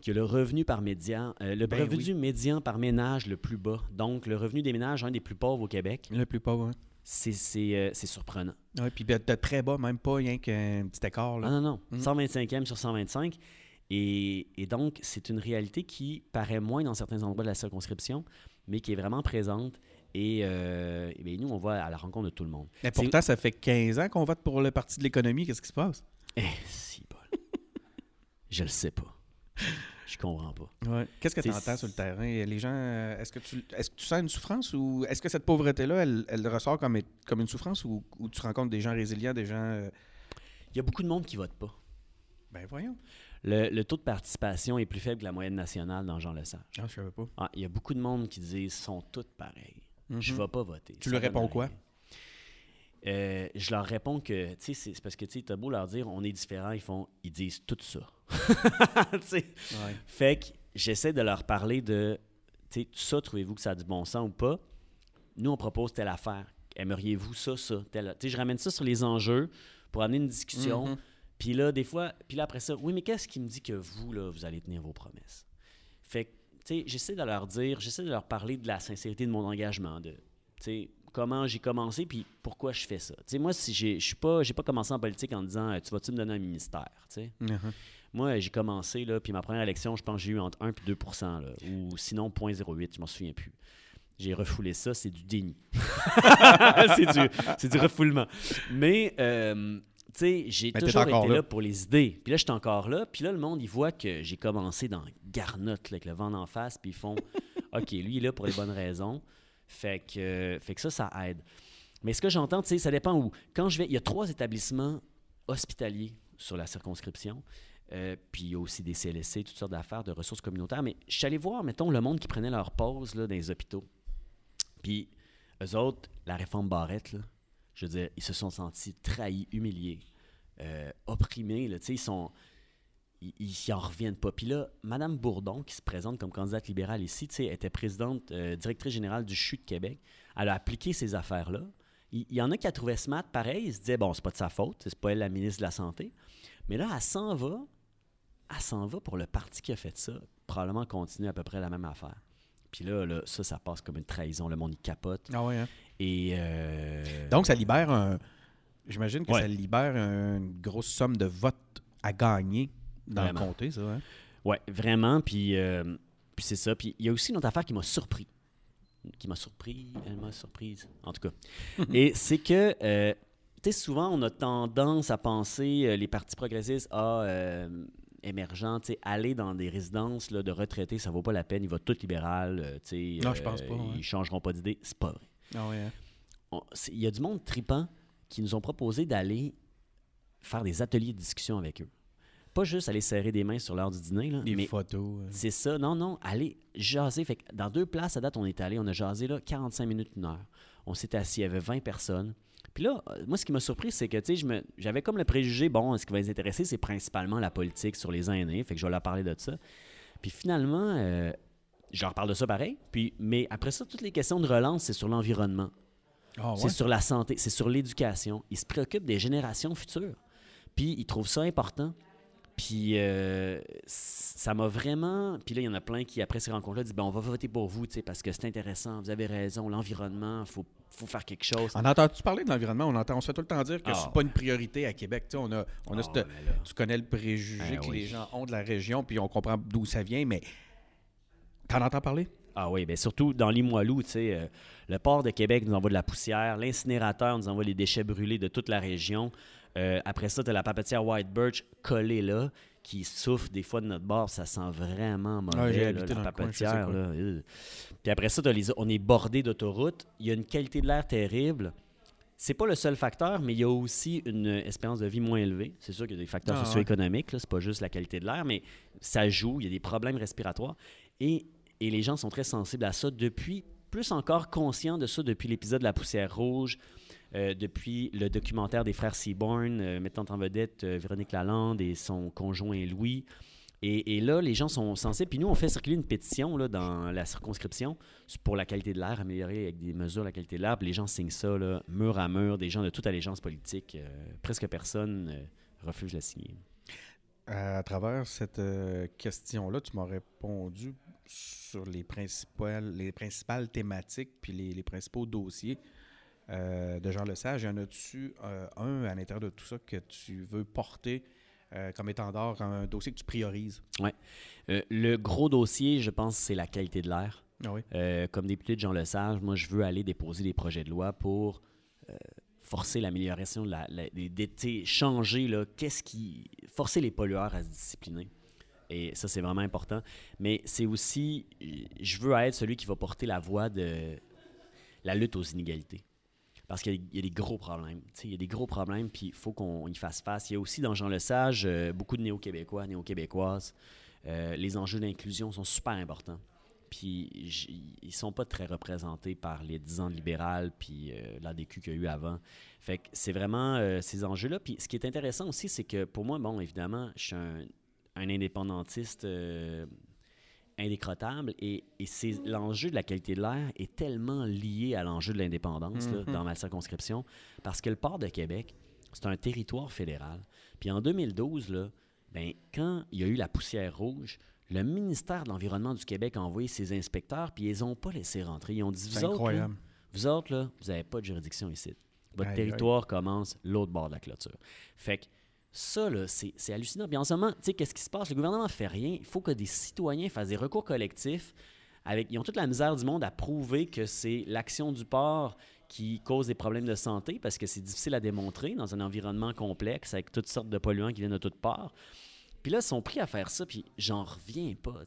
qui a le revenu par médian, euh, le Ben revenu oui. médian par ménage le plus bas. Donc, le revenu des ménages, un des plus pauvres au Québec, Le plus pauvre. Hein? c'est c'est, euh, c'est surprenant. Ouais, puis de, de très bas, même pas rien qu'un petit écart. Là. Ah non, non. Mm. 125e sur 125. Et, et donc, c'est une réalité qui paraît moins dans certains endroits de la circonscription, mais qui est vraiment présente. Et, euh, bien, nous, on va à la rencontre de tout le monde. Mais pourtant, ça fait 15 ans qu'on vote pour le Parti de l'économie. Qu'est-ce qui se passe? Eh, si, Paul. Je le sais pas. Je comprends pas. Qu'est-ce que tu entends sur le terrain? Les gens, euh, est-ce que tu est-ce que tu sens une souffrance ou est-ce que cette pauvreté-là, elle, elle ressort comme, comme une souffrance ou, ou tu rencontres des gens résilients, des gens. euh, Il y a beaucoup de monde qui vote pas. Ben voyons. Le, le taux de participation est plus faible que la moyenne nationale dans Jean Lesage. Ah, je savais pas. Ah, il y a beaucoup de monde qui disent sont toutes pareilles. Je Mhm. vais pas voter. Tu leur réponds quoi? Euh, je leur réponds que, tu sais, c'est parce que, tu sais, beau leur dire, on est différents, ils font, ils disent tout ça. Fait que j'essaie de leur parler de, tu sais, tout ça, trouvez-vous que ça a du bon sens ou pas? Nous, on propose telle affaire. Aimeriez-vous ça, ça, tel. Tu sais, je ramène ça sur les enjeux pour amener une discussion. Mhm. Puis là, des fois, puis là, après ça, oui, mais qu'est-ce qui me dit que vous, là, vous allez tenir vos promesses? Fait que, j'essaie de leur dire, j'essaie de leur parler de la sincérité de mon engagement, de, tu sais, comment j'ai commencé, puis pourquoi je fais ça. Tu sais, moi, si je suis pas, j'ai pas commencé en politique en disant, euh, tu vas-tu me donner un ministère, tu sais? Mhm. Moi, j'ai commencé, là, puis ma première élection, je pense que j'ai eu entre 1 et 2 là, ou sinon 0.08, je m'en souviens plus. J'ai refoulé ça, c'est du déni. c'est, du, c'est du refoulement. Mais, euh, tu sais, j'ai toujours été là. là. pour les idées. Puis là, je suis encore là. Puis là, le monde, il voit que j'ai commencé dans Garnotte, là, avec le vent en face, puis ils font OK, lui, il est là pour les bonnes raisons. Fait que, euh, fait que ça, ça aide. Mais ce que j'entends, tu sais, ça dépend où. Quand je vais. Il y a trois établissements hospitaliers sur la circonscription. Euh, puis il y a aussi des CLSC, toutes sortes d'affaires, de ressources communautaires. Mais je suis allé voir, mettons, le monde qui prenait leur pause là, dans les hôpitaux. Puis eux autres, la réforme Barrette, là, je veux dire, ils se sont sentis trahis, humiliés, euh, opprimés. Ils sont. Ils, en reviennent pas. Puis là, Mme Bourdon, qui se présente comme candidate libérale ici, était présidente, euh, directrice générale du CHU de Québec. Elle a appliqué ces affaires-là. Il, y en a qui a trouvé smart pareil. Ils se disaient, bon, c'est pas de sa faute, c'est pas elle la ministre de la Santé. Mais là, elle s'en va. Elle s'en va pour le parti qui a fait ça. Probablement continuer à peu près la même affaire. Puis là, là, ça, ça passe comme une trahison. Le monde, il capote. Ah ouais, hein? Et. euh, Donc, ça libère un. J'imagine que Ouais. ça libère une grosse somme de votes à gagner dans Vraiment. le comté, ça. Hein? Ouais, vraiment. Puis, euh, puis c'est ça. Puis il y a aussi une autre affaire qui m'a surpris. Qui m'a surpris. Elle m'a surprise. En tout cas. Et c'est que, euh, tu sais, souvent, on a tendance à penser, euh, les partis progressistes, ah, euh, émergents, aller dans des résidences là, de retraités, ça vaut pas la peine. Ils votent tout libéral. euh, tu Non, je pense pas, ouais. Ils changeront pas d'idée. C'est pas vrai. Ah ouais, hein? On- Il y a du monde tripant qui nous ont proposé d'aller faire des ateliers de discussion avec eux. Pas juste aller serrer des mains sur l'heure du dîner, là, Des mais photos. euh. c'est ça. Non, non, aller jaser. Fait que dans deux places à date, on est allé, on a jasé là 45 minutes, une heure. On s'est assis, il y avait 20 personnes. Puis là, euh, moi, ce qui m'a surpris, c'est que, tu sais, j'avais comme le préjugé, bon, ce qui va les intéresser, c'est principalement la politique sur les aînés. Fait que je vais leur parler de ça. Puis finalement, euh, je leur parle de ça pareil. Puis, mais après ça, toutes les questions de relance, c'est sur l'environnement, Ah, ouais? c'est sur la santé, c'est sur l'éducation. Ils se préoccupent des générations futures. Puis ils trouvent ça important. Puis euh, ça m'a vraiment. Puis là, il y en a plein qui, après ces rencontres-là, disent ben, on va voter pour vous, parce que c'est intéressant, vous avez raison, l'environnement, il faut, faut faire quelque chose. On entend-tu parler de l'environnement? On, entend, on se fait tout le temps dire que Ah, c'est pas une priorité à Québec. On a, on a Ah, cette- tu connais le préjugé Ah, que oui. les gens ont de la région, puis on comprend d'où ça vient, mais t'en entends parler? Ah oui, bien surtout dans Limoilou, tu sais, euh, le port de Québec nous envoie de la poussière, l'incinérateur nous envoie les déchets brûlés de toute la région. Euh, après ça, tu as la papetière White Birch collée là, qui souffre des fois de notre bord, ça sent vraiment mauvais, j'ai là, la coin, papetière. là. Puis après ça, les- on est bordé d'autoroutes, il y a une qualité de l'air terrible. C'est pas le seul facteur, mais il y a aussi une espérance de vie moins élevée. C'est sûr qu'il y a des facteurs Ah, ouais. socio-économiques, c'est pas juste la qualité de l'air, mais ça joue, il y a des problèmes respiratoires. Et, et les gens sont très sensibles à ça depuis, plus encore conscients de ça depuis l'épisode de la poussière rouge, euh, depuis le documentaire des frères Seaborn, euh, mettant en vedette euh, Véronique Lalande et son conjoint Louis. Et, là, les gens sont sensibles. Puis nous, on fait circuler une pétition là, dans la circonscription pour la qualité de l'air, améliorer avec des mesures la qualité de l'air. Puis les gens signent ça, mur à mur, des gens de toute allégeance politique. Presque personne refuse de la signer. À travers cette question-là, tu m'as répondu sur les principales, les principales thématiques puis les principaux dossiers euh, de Jean Lesage. Y en a-tu euh, un à l'intérieur de tout ça que tu veux porter euh, comme étendard, un dossier que tu priorises? Euh, le gros dossier, je pense, c'est la qualité de l'air. Ah oui. Comme député de Jean Lesage, moi, je veux aller déposer des projets de loi pour forcer l'amélioration, de la, changer, là, qu'est-ce qui. forcer les pollueurs à se discipliner. Et ça, c'est vraiment important. Mais c'est aussi, je veux être celui qui va porter la voix de la lutte aux inégalités. Parce qu'il y a- des gros problèmes. Il y a des gros problèmes, puis il faut qu'on y fasse face. Il y a aussi dans Jean Lesage euh, beaucoup de néo-québécois, néo-québécoises. Euh, les enjeux d'inclusion sont super importants. Puis ils sont pas très représentés par les 10 ans de puis euh, l'ADQ qu'il y a eu avant. Fait que c'est vraiment euh, ces enjeux-là. Puis ce qui est intéressant aussi, c'est que pour moi, bon, évidemment, je suis un, indépendantiste indécrottable et, et c'est l'enjeu de la qualité de l'air est tellement lié à l'enjeu de l'indépendance Mhm. dans ma circonscription parce que le port de Québec, c'est un territoire fédéral. Puis en 2012, là, ben, quand il y a eu la poussière rouge, le ministère de l'Environnement du Québec a envoyé ses inspecteurs, puis ils les ont pas laissé rentrer. Ils ont dit, vous autres, là, vous autres, là, vous n'avez pas de juridiction ici. Votre territoire commence l'autre bord de la clôture. Fait que ça, c'est hallucinant. Puis en ce moment, tu sais, qu'est-ce qui se passe? Le gouvernement fait rien. Il faut que des citoyens fassent des recours collectifs. Avec, ils ont toute la misère du monde à prouver que c'est l'action du port qui cause des problèmes de santé parce que c'est difficile à démontrer dans un environnement complexe avec toutes sortes de polluants qui viennent de toutes parts. Puis là, ils sont pris à faire ça, puis j'en reviens pas.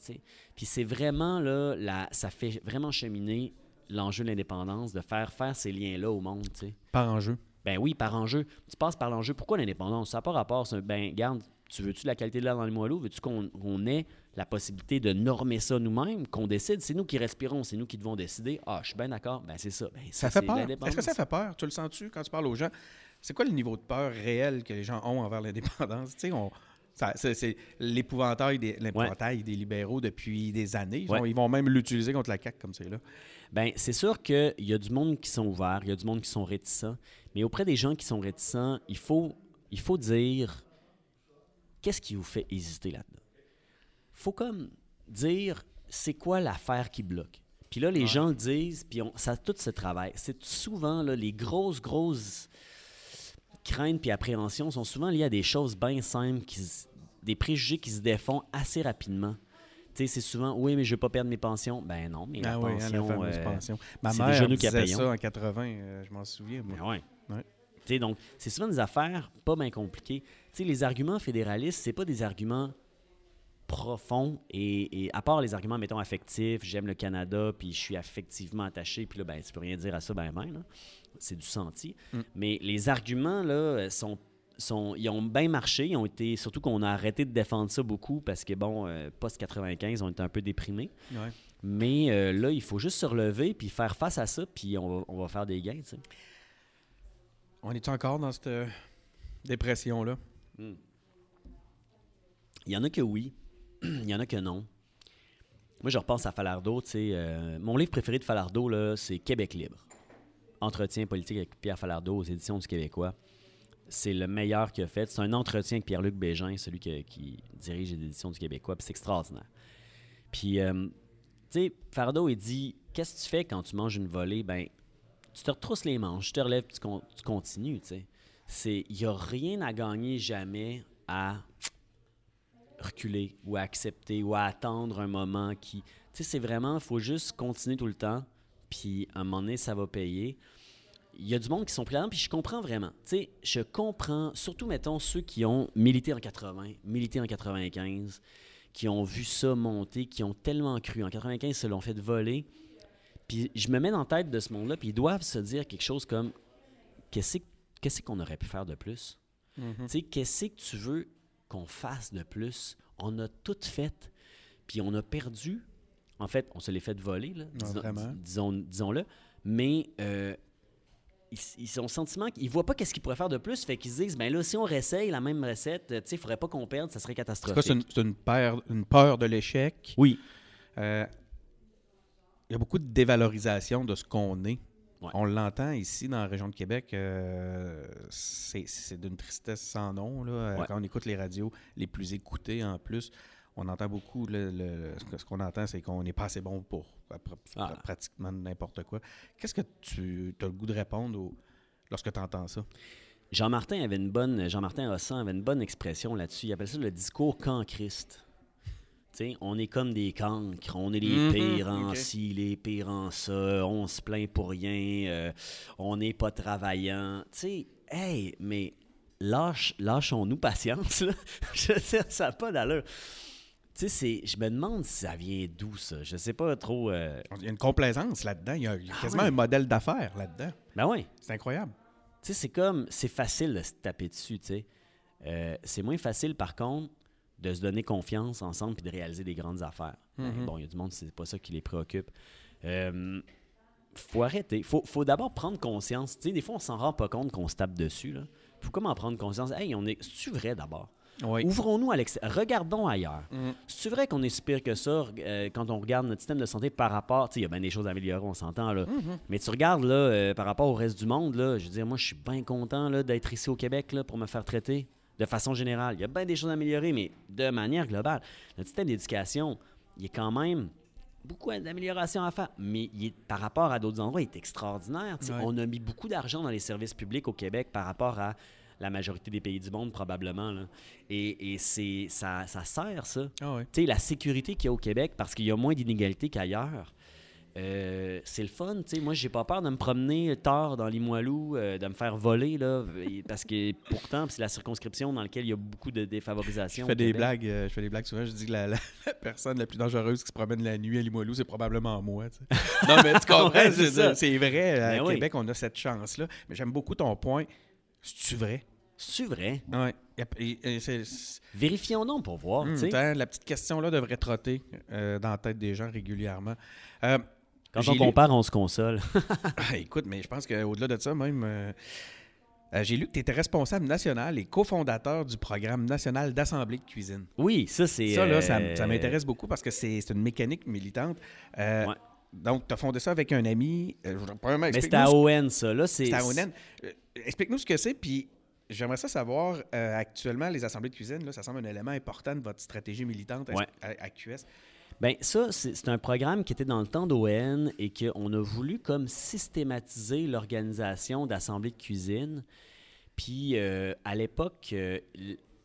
Puis c'est vraiment, là, ça fait vraiment cheminer l'enjeu de l'indépendance, de faire faire ces liens-là au monde. Par enjeu. Ben oui, par enjeu. Tu passes par l'enjeu. Pourquoi l'indépendance? Ça n'a pas rapport. c'est Ben, garde, tu veux-tu de la qualité de l'air dans les moelleux? Veux-tu qu'on ait la possibilité de normer ça nous-mêmes, qu'on décide? C'est nous qui respirons, c'est nous qui devons décider. Ah, je suis bien d'accord. Ben, c'est ça. Ben, Ça fait peur. l'indépendance. Est-ce que ça fait peur? Tu le sens-tu quand tu parles aux gens? C'est quoi le niveau de peur réel que les gens ont envers l'indépendance? Tu sais, on... ça- c'est, l'épouvantail des, libéraux depuis des années. Ils, Ouais. vont, ils vont même l'utiliser contre la CAQ comme c'est là. Ben, c'est sûr qu'il y a du monde qui sont ouverts, il y a du monde qui sont réticents. Mais auprès des gens qui sont réticents, il faut, il faut dire qu'est-ce qui vous fait hésiter là-dedans. faut comme dire c'est quoi l'affaire qui bloque? Puis là, les gens le disent, puis on- ça tout se travaille. C'est souvent là, les grosses, grosses craintes puis appréhensions sont souvent liées à des choses bien simples, qui des préjugés qui se défont assez rapidement. C'est souvent, oui, mais je ne veux pas perdre mes pensions. Ben non, mais la Ah oui, hein, la pension, fameuse euh, pension. Ma c'est mère nous disait la ça en 80, euh, je m'en souviens. moi. Ben ouais. Ouais. Tu sais, donc, c'est souvent des affaires pas bien compliquées. Tu sais, les arguments fédéralistes, c'est pas des arguments profonds et, et à part les arguments, mettons, affectifs, j'aime le Canada, puis je suis affectivement attaché, puis là, ben, tu peux rien dire à ça, ben, ben, là. C'est du senti. Mm. Mais les arguments, là, sont, sont, ils ont bien marché. Ils ont été, surtout qu'on a arrêté de défendre ça beaucoup parce que, bon, euh, post-95, on était un peu déprimés. Ouais. Mais euh, là, il faut juste se relever puis faire face à ça, puis on va, on va faire des gains. On est encore dans cette euh, dépression-là? Il y en a que oui, il y en a que non. moi, je repense à Falardeau. tu sais, mon livre préféré de Falardeau, c'est Québec libre. Entretien politique avec Pierre Falardeau aux éditions du Québécois. C'est le meilleur qu'il a fait. C'est un entretien avec Pierre-Luc Bégin, celui qui dirige les éditions du Québécois. Puis c'est extraordinaire. Puis, euh, tu sais, Falardeau, il dit Qu'est-ce que tu fais quand tu manges une volée? Ben, tu te retrousses les manches, tu te relèves, tu, tu continues. tu sais. Il n'y a rien à gagner jamais à reculer ou à accepter ou à attendre un moment qui. Tu sais, c'est vraiment, il faut juste continuer tout le temps, puis à un moment donné, ça va payer. Il y a du monde qui sont pris là-dedans, puis je comprends vraiment. Tu sais, je comprends, surtout, mettons, ceux qui ont milité en 80, milité en 95, qui ont vu ça monter, qui ont tellement cru. En 95, ils se l'ont fait voler. Puis je me mets dans la tête de ce monde-là, puis ils doivent se dire quelque chose comme qu'est-ce qu'on aurait pu faire de plus? Tu sais, qu'est-ce que tu veux qu'on fasse de plus? On a tout fait, puis on a perdu. En fait, on se l'est fait voler, là, Ah, disons, disons-le. Mais euh, ils, ils ont le sentiment qu'ils voient pas qu'est-ce qu'ils pourraient faire de plus, fait qu'ils se disent, ben là, si on réessaye la même recette, tu sais, il faudrait pas qu'on perde, ça serait catastrophique. c'est une, une peur, une peur de l'échec. Oui, Euh, il y a beaucoup de dévalorisation de ce qu'on est. Ouais. On l'entend ici dans la région de Québec. euh, c'est d'une tristesse sans nom. Là, Ouais. Quand on écoute les radios les plus écoutées en plus, on entend beaucoup. le- le- ce qu'on entend, c'est qu'on n'est pas assez bon pour Ah. pratiquement n'importe quoi. Qu'est-ce que tu as le goût de répondre au- lorsque tu entends ça? Jean-Martin avait une bonne, Jean-Martin Hossan avait une bonne expression là-dessus. Il appelle ça le discours quand Christ. Tu sais, on est comme des cancres, on est les Mhm, pires en ci, les pires en ça, on se plaint pour rien, euh, on n'est pas travaillant. Tu hey, mais lâche, lâchons-nous patience, là. Je sais, ça n'a pas d'allure. Tu sais, c'est- je me demande si ça vient d'où, ça. Je sais pas trop. euh, Il y a une complaisance là-dedans. Il y a, il y a Ah quasiment oui. un modèle d'affaires là-dedans. Ben oui. C'est incroyable. Tu sais, c'est comme, c'est facile de se taper dessus, tu sais. Euh, c'est moins facile, par contre, de se donner confiance ensemble puis de réaliser des grandes affaires. Ben, Mhm. bon, il y a du monde, c'est pas ça qui les préoccupe. Euh, faut arrêter. Faut, faut d'abord prendre conscience. Tu sais, des fois, on s'en rend pas compte qu'on se tape dessus, là. Faut comme en prendre conscience. Hey, on est. C'est-tu vrai d'abord? Oui. Ouvrons-nous à l'extérieur. Regardons ailleurs. Mhm. C'est vrai qu'on est si pire que ça euh, quand on regarde notre système de santé par rapport. Tu sais, il y a bien des choses à améliorer, on s'entend là. Mais tu regardes là, euh, par rapport au reste du monde, là, je veux dire, moi, je suis bien content là, d'être ici au Québec là, pour me faire traiter de façon générale. Il y a bien des choses à améliorer, mais de manière globale. Notre système d'éducation, il est quand même beaucoup d'améliorations à faire, mais il est- par rapport à d'autres endroits, il est extraordinaire. Ouais. On a mis beaucoup d'argent dans les services publics au Québec par rapport à la majorité des pays du monde, probablement. là. Et, et c'est, ça, ça sert, ça. Ah. Tu sais, la sécurité qu'il y a au Québec, parce qu'il y a moins d'inégalités qu'ailleurs, euh, c'est le fun. Tu sais, moi, j'ai pas peur de me promener tard dans Limoilou, euh, de me faire voler, là, parce que pourtant, c'est la circonscription dans laquelle il y a beaucoup de Je défavorisation. fais au des blagues, euh, je fais des blagues souvent. Je dis que la, la- la personne la plus dangereuse qui se promène la nuit à Limoilou, c'est probablement moi. tu sais. non, mais tu comprends, Ouais, je c'est vrai. À Ben oui. Québec, on a cette chance-là. Mais j'aime beaucoup ton point. C'est-tu vrai? C'est vrai? Ouais. Et- et c'est- c'est- Vérifions donc pour voir. T'as- la petite question-là devrait trotter euh, dans la tête des gens régulièrement. Euh, Quand on lu- compare, on se console. Ah, écoute, mais je pense qu'au-delà de ça, même, euh, euh, j'ai lu que tu étais responsable national et cofondateur du programme national d'assemblée de cuisine. oui, ça, c'est. Ça, là, ça, euh, ça m'intéresse beaucoup parce que c'est c'est une mécanique militante. Euh, Ouais. Donc, tu as fondé ça avec un ami. Je- Mais c'était à ON, ça. Là, c'est. à. Euh, Explique-nous ce que c'est, puis j'aimerais ça savoir, euh, actuellement, les assemblées de cuisine, là, ça semble un élément important de votre stratégie militante à, Ouais. à- à QS. Ben ça, c'est un programme qui était dans le temps d'ON et qu'on a voulu comme systématiser l'organisation d'assemblées de cuisine. Puis euh, à l'époque, euh,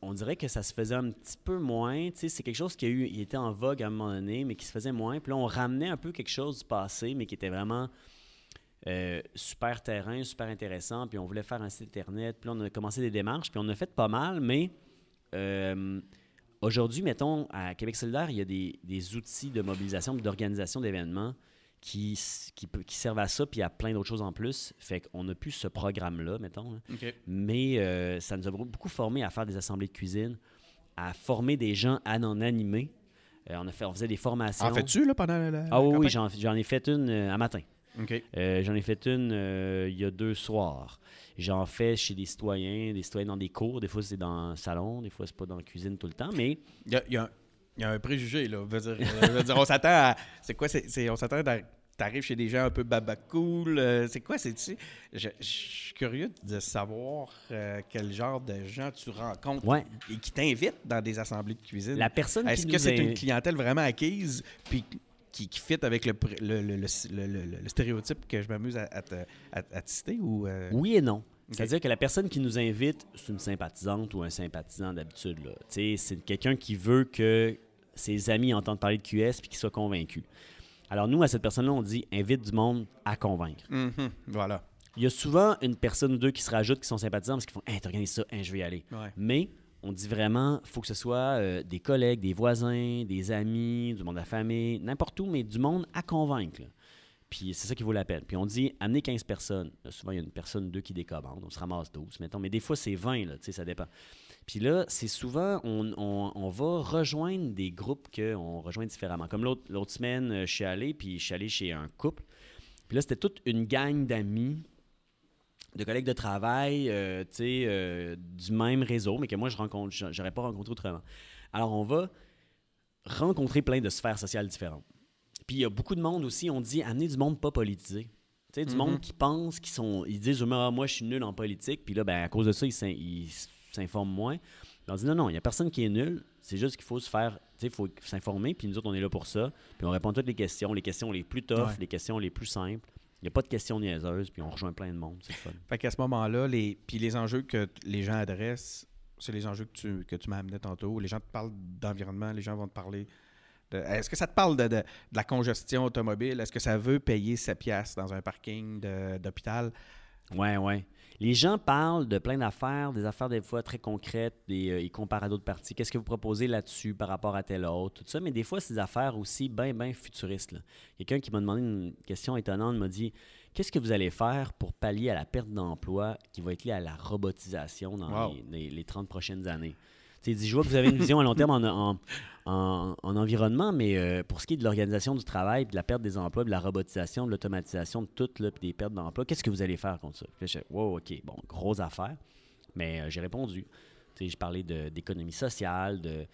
on dirait que ça se faisait un petit peu moins. Tu sais, c'est quelque chose qui a eu, il était en vogue à un moment donné, mais qui se faisait moins. Puis là, on ramenait un peu quelque chose du passé, mais qui était vraiment euh, super terrain, super intéressant. Puis on voulait faire un site internet. Puis on a commencé des démarches. Puis on a fait pas mal, mais euh, aujourd'hui, mettons, à Québec solidaire, il y a des, des outils de mobilisation, d'organisation d'événements qui, servent à ça, puis à plein d'autres choses en plus. Fait qu'on a plus ce programme-là, mettons. là. Mais euh, ça nous a beaucoup formé à faire des assemblées de cuisine, à former des gens à en animer. Euh, on, a fait, on faisait des formations. En fais-tu, là, pendant la. la Ah oui, j'en ai fait une euh, à matin. Euh, j'en ai fait une euh, il y a deux soirs. J'en fais chez des citoyens, des citoyens dans des cours. Des fois, c'est dans le salon, des fois, c'est pas dans la cuisine tout le temps. Mais Il y a, y a y a un préjugé, là. Je veux dire, euh, je veux dire, on s'attend à. C'est quoi? c'est- on s'attend à. T'arrives chez des gens un peu baba cool. euh, c'est quoi? C'est, tu je, suis curieux de savoir euh, quel genre de gens tu rencontres Ouais. et qui t'invitent dans des assemblées de cuisine. La personne Est-ce que c'est une clientèle vraiment acquise puis qui, qui fit avec le, le, stéréotype que je m'amuse à, à te, à- à te citer? Ou, euh, Oui et non. C'est-à-dire que la personne qui nous invite, c'est une sympathisante ou un sympathisant d'habitude. C'est quelqu'un qui veut que ses amis entendent parler de QS puis qu'ils soient convaincus. Alors nous, à cette personne-là, on dit invite du monde à convaincre. Mhm, voilà. Il y a souvent une personne ou deux qui se rajoutent qui sont sympathisants parce qu'ils font Hey, t'organises ça, Hey, je vais y aller. Ouais. Mais on dit vraiment, il faut que ce soit euh, des collègues, des voisins, des amis, du monde de la famille, n'importe où, mais du monde à convaincre. Puis c'est ça qui vaut la peine. Puis on dit amenez 15 personnes. Là, souvent, il y a une personne deux qui décommande. On se ramasse 12, mettons. Mais des fois, c'est 20, là, ça dépend. Puis là, c'est souvent, on, on- va rejoindre des groupes qu'on rejoint différemment. Comme l'autre l'autre semaine, euh, je suis allé, puis je suis allé chez un couple. Puis là, c'était toute une gang d'amis, de collègues de travail, euh, tu sais, euh, du même réseau, mais que moi, je rencontre, j'a- j'aurais pas rencontré autrement. Alors, on va rencontrer plein de sphères sociales différentes. Puis il y a beaucoup de monde aussi, on dit amener du monde pas politisé. Tu sais, du monde qui pense, qui sont, ils disent Ah, moi je suis nul en politique, puis là ben à cause de ça ils s'in- ils s'informent moins. On dit non non, il y a personne qui est nul, c'est juste qu'il faut se faire, tu sais, il faut s'informer, puis nous autres on est là pour ça, puis on répond à toutes les questions, les questions les plus tough, Ouais. les questions les plus simples. Il n'y a pas de questions niaiseuses, puis on rejoint plein de monde, c'est fun. Fait qu'à ce moment-là, les, puis les enjeux que les gens adressent, c'est les enjeux que tu, que tu m'as amené tantôt. Les gens te parlent d'environnement, les gens vont te parler. de- Est-ce que ça te parle de, de- de la congestion automobile? Est-ce que ça veut payer sa pièce dans un parking d'hôpital? Ouais, ouais. Les gens parlent de plein d'affaires, des affaires des fois très concrètes, des, euh, ils comparent à d'autres parties. Qu'est-ce que vous proposez là-dessus par rapport à tel autre, tout ça? Mais des fois, c'est des affaires aussi bien, bien futuristes. Quelqu'un qui m'a demandé une question étonnante m'a dit Qu'est-ce que vous allez faire pour pallier à la perte d'emploi qui va être liée à la robotisation dans Wow. les, les- les 30 prochaines années Je vois que vous avez une vision à long terme en, en- en- en environnement, mais euh, pour ce qui est de l'organisation du travail, de la perte des emplois, de la robotisation, de l'automatisation, de tout, là, puis des pertes d'emplois, qu'est-ce que vous allez faire contre ça? Puis là, je wow, OK, bon, grosse affaire. Mais euh, j'ai répondu. Je parlais d'économie sociale, de... euh,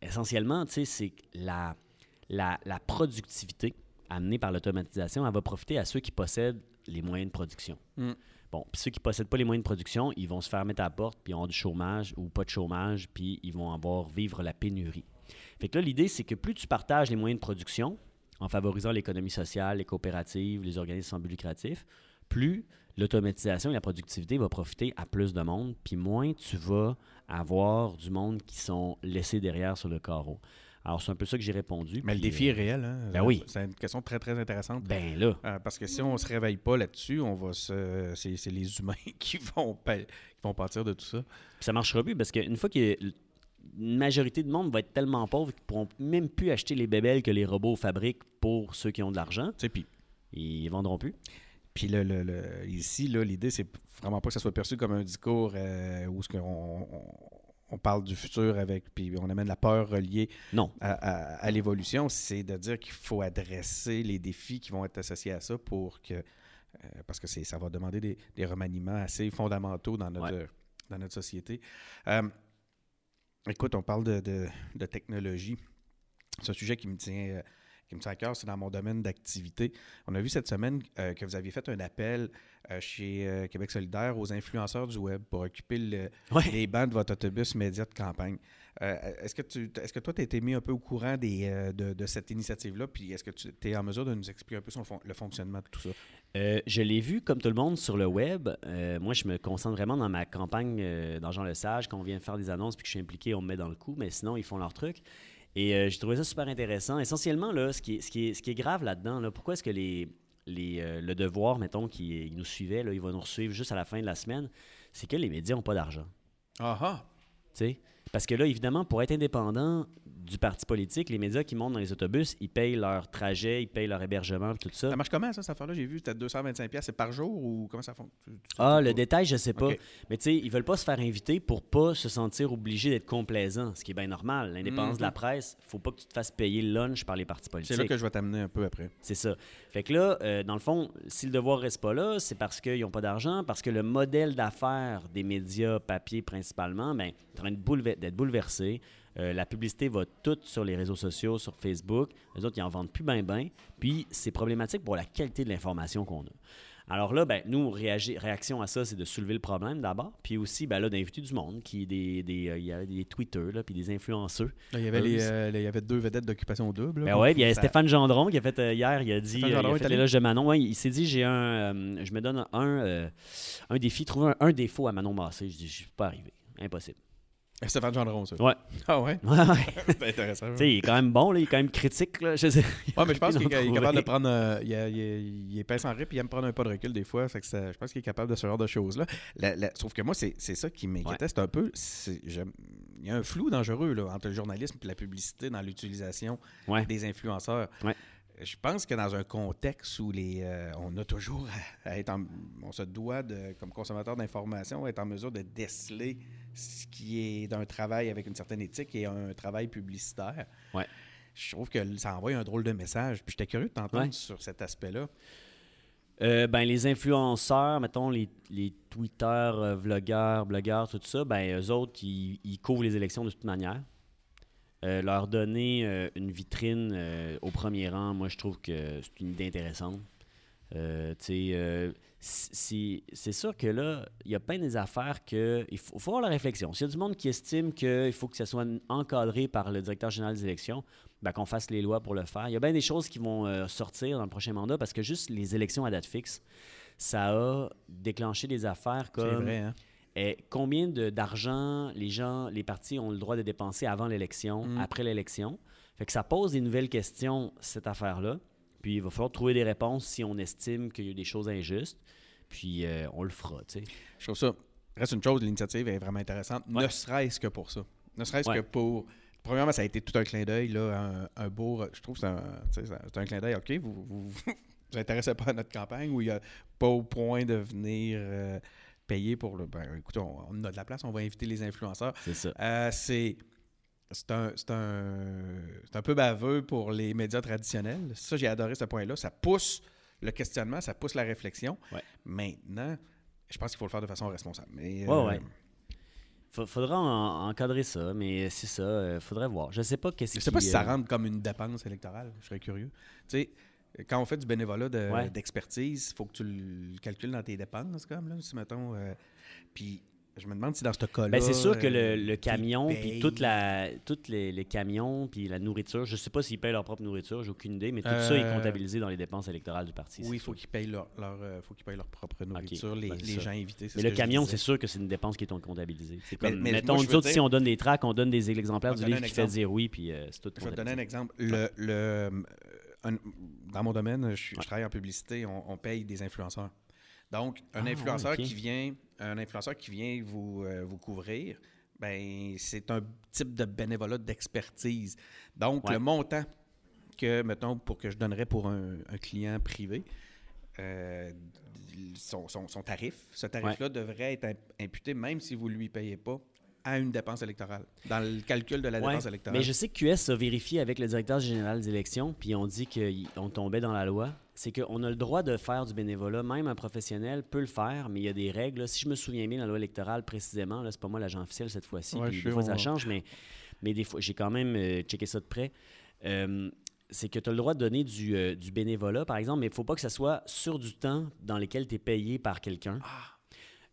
essentiellement, c'est la, la productivité amenée par l'automatisation, elle va profiter à ceux qui possèdent les moyens de production. Mm. Bon, puis ceux qui ne possèdent pas les moyens de production, ils vont se faire mettre à la porte, puis ont du chômage ou pas de chômage, puis ils vont avoir vivre la pénurie. Fait que là, l'idée, c'est que plus tu partages les moyens de production, en favorisant l'économie sociale, les coopératives, les organismes sans but lucratif, plus l'automatisation et la productivité va profiter à plus de monde, puis moins tu vas avoir du monde qui sont laissés derrière sur le carreau. Alors, c'est un peu ça que j'ai répondu. Mais le défi est euh, réel. Hein? ben oui. C'est une question très, très intéressante. Ben là, Euh, parce que si on se réveille pas là-dessus, on va se. C'est c'est les humains qui vont, pa- qui vont partir de tout ça. Puis ça marchera plus parce qu'une fois que une majorité de monde va être tellement pauvre qu'ils pourront même plus acheter les bébelles que les robots fabriquent pour ceux qui ont de l'argent, sais, puis ils vendront plus. Puis le, le- le- ici, là, l'idée, c'est vraiment pas que ça soit perçu comme un discours euh, où ce qu'on- on, parle du futur avec, puis on amène la peur reliée Non. à, à- à l'évolution. C'est de dire qu'il faut adresser les défis qui vont être associés à ça pour que. euh, parce que c'est, ça va demander des, des remaniements assez fondamentaux dans notre, dans notre société. Euh, écoute, on parle de, de- de technologie. C'est un sujet qui me tient. Qui me tient à cœur, c'est dans mon domaine d'activité. On a vu cette semaine euh, que vous aviez fait un appel euh, chez euh, Québec solidaire aux influenceurs du web pour occuper le- Ouais. les bancs de votre autobus média de campagne. Est-ce que tu est-ce que toi, tu as été mis un peu au courant des, de, de cette initiative-là? Puis est-ce que tu es en mesure de nous expliquer un peu son le fonctionnement de tout ça? Je l'ai vu comme tout le monde sur le web. Moi, je me concentre vraiment dans ma campagne dans Jean Lesage. Quand on vient faire des annonces puis que je suis impliqué, on me met dans le coup. Mais sinon, ils font leur truc. Et euh, j'ai trouvé ça super intéressant. Essentiellement, là, ce qui est, ce qui est, ce qui est grave là-dedans, là, pourquoi est-ce que les, les, euh, le devoir, mettons, qui qui nous suivait, là, il va nous suivre juste à la fin de la semaine, c'est que les médias n'ont pas d'argent. Ah ah! Parce que là, évidemment, pour être indépendant du parti politique, les médias qui montent dans les autobus, ils payent leur trajet, ils payent leur hébergement, tout ça. Ça marche comment, ça, cette affaire-là? J'ai vu, c'était 225$. piastres. C'est par jour ou comment ça fonctionne? Ah, le détail, je sais pas. Mais tu sais, ils veulent pas se faire inviter pour pas se sentir obligés d'être complaisants, ce qui est bien normal. L'indépendance de la presse, faut pas que tu te fasses payer le lunch par les partis politiques. Mhm. C'est là que je vais t'amener un peu après. C'est ça. Fait que là, euh, dans le fond, si le devoir reste pas là, c'est parce qu'ils n'ont pas d'argent, parce que le modèle d'affaires des médias papier principalement, ben, est en train d'être bouleversés. Euh, la publicité va toute sur les réseaux sociaux, sur Facebook. Les autres, ils en vendent plus ben ben. Puis, c'est problématique pour la qualité de l'information qu'on a. Alors là, ben, nous, réagi- réaction à ça, c'est de soulever le problème d'abord. Puis aussi, ben, là, d'inviter du monde, qui des, des, euh, il y avait des tweeters, là, puis des influenceurs. Là, il, y avait Euh, les, c'est- il y avait deux vedettes d'occupation double. Ben puis il y a Ça- Stéphane Gendron qui a fait hier, il a dit, Stéphane il a fait l'éloge de Manon. Ouais, il s'est dit, j'ai un, je me donne un, un défi, trouver un, un défaut à Manon Massé. Je dis, je suis pas arrivé, impossible. Stéphane Gendron, ça. Ouais. Ah ouais? C'est intéressant. il est quand même bon, là, il est quand même critique, là. Je sais. Ouais, mais je pense Il qu'il est, capable de prendre. euh, il, a- il est- il est pince en rip, il aime prendre un pas de recul des fois. Fait que ça- je pense qu'il est capable de ce genre de choses-là. Sauf que moi, c'est ça qui m'inquiétait. C'est un peu. Il y a un flou dangereux là, entre le journalisme et la publicité dans l'utilisation des influenceurs. Ouais. Je pense que dans un contexte où les, euh, on a toujours à, à être en- on se doit de, comme consommateur d'information, être en mesure de déceler ce qui est d'un travail avec une certaine éthique et un travail publicitaire. Ouais. Je trouve que ça envoie un drôle de message. Puis j'étais curieux de t'entendre Ouais. sur cet aspect-là. Euh, ben, les influenceurs, mettons, les, les tweeters, euh, vlogueurs, blogueurs, tout ça, ben, eux autres, ils, ils couvrent les élections de toute manière. Euh, leur donner une vitrine au premier rang, moi, je trouve que c'est une idée intéressante. Euh, euh, c'est sûr que là, il y a plein des affaires que. Il faut, faut avoir la réflexion. S'il y a du monde qui estime qu'il faut que ça soit encadré par le directeur général des élections, ben, qu'on fasse les lois pour le faire. Il y a bien des choses qui vont euh, sortir dans le prochain mandat parce que juste les élections à date fixe, ça a déclenché des affaires C'est comme vrai, hein? eh, combien d'argent les gens, les partis ont le droit de dépenser avant l'élection, Mm. après l'élection? Fait que ça pose des nouvelles questions, cette affaire-là. Puis il va falloir trouver des réponses si on estime qu'il y a des choses injustes. Puis euh, on le fera. Je trouve ça. Reste une chose, l'initiative est vraiment intéressante, Ouais. ne serait-ce que pour ça. Ne serait-ce Ouais. que pour. Premièrement, ça a été tout un clin d'œil, là, un, un beau. Je trouve que c'est un, un clin d'œil. OK, vous vous, vous, intéressez pas à notre campagne ou il n'y a pas au point de venir euh, payer pour le. Ben, écoutez, on, on a de la place, on va inviter les influenceurs. C'est ça. Euh, c'est. C'est un, c'est un, un peu baveux pour les médias traditionnels. Ça, j'ai adoré ce point-là. Ça pousse le questionnement, ça pousse la réflexion. Ouais. Maintenant, je pense qu'il faut le faire de façon responsable. Mais, Ouais, euh, ouais. Faudra en- encadrer ça, mais c'est ça. euh, faudrait voir. Je sais pas qu'est-ce Je qui... sais pas si ça euh, rentre comme une dépense électorale. Je serais curieux. Tu sais, quand on fait du bénévolat de- Ouais. d'expertise, il faut que tu le calcules dans tes dépenses, comme là, si mettons. euh, puis je me demande si dans ce cas-là. Ben, c'est sûr que euh, le, le camion, puis toute la, toutes les, les camions, puis la nourriture, je sais pas s'ils payent leur propre nourriture, j'ai aucune idée, mais tout ça est Euh, comptabilisé dans les dépenses électorales du parti. Oui, il faut qu'ils payent leur, leur, euh, faut qu'ils payent leur propre nourriture, les, ben, les gens invités. Mais le camion, c'est sûr que c'est une dépense qui est comptabilisée. C'est Mais- comme, mais mettons, moi, nous autres, si on donne des tracts, on donne des exemplaires du livre qui fait dire oui, puis euh, c'est tout Je vais te donner un exemple. Le, le, euh, un- dans mon domaine, je, travaille en publicité, on, on paye des influenceurs. Donc, un Ah, influenceur ouais, ok. qui vient, un influenceur qui vient vous, euh, vous couvrir, ben c'est un type de bénévolat d'expertise. Donc, Ouais. le montant que, mettons, pour que je donnerais pour un, un client privé, euh, son, son- son tarif, ce tarif-là devrait être imp- imputé, même si vous ne lui payez pas, à une dépense électorale, dans le calcul de la Ouais, dépense électorale. Mais je sais que QS a vérifié avec le directeur général des élections, puis on dit qu'on tombait dans la loi. C'est qu'on a le droit de faire du bénévolat, même un professionnel peut le faire, mais il y a des règles. Si je me souviens bien, la loi électorale précisément, là, c'est pas moi l'agent officiel cette fois-ci, Ouais, puis je des fois ça change, mais, mais des fois, j'ai quand même euh, checké ça de près. Euh, c'est que tu as le droit de donner du, euh, du bénévolat, par exemple, mais il ne faut pas que ça soit sur du temps dans lequel tu es payé par quelqu'un.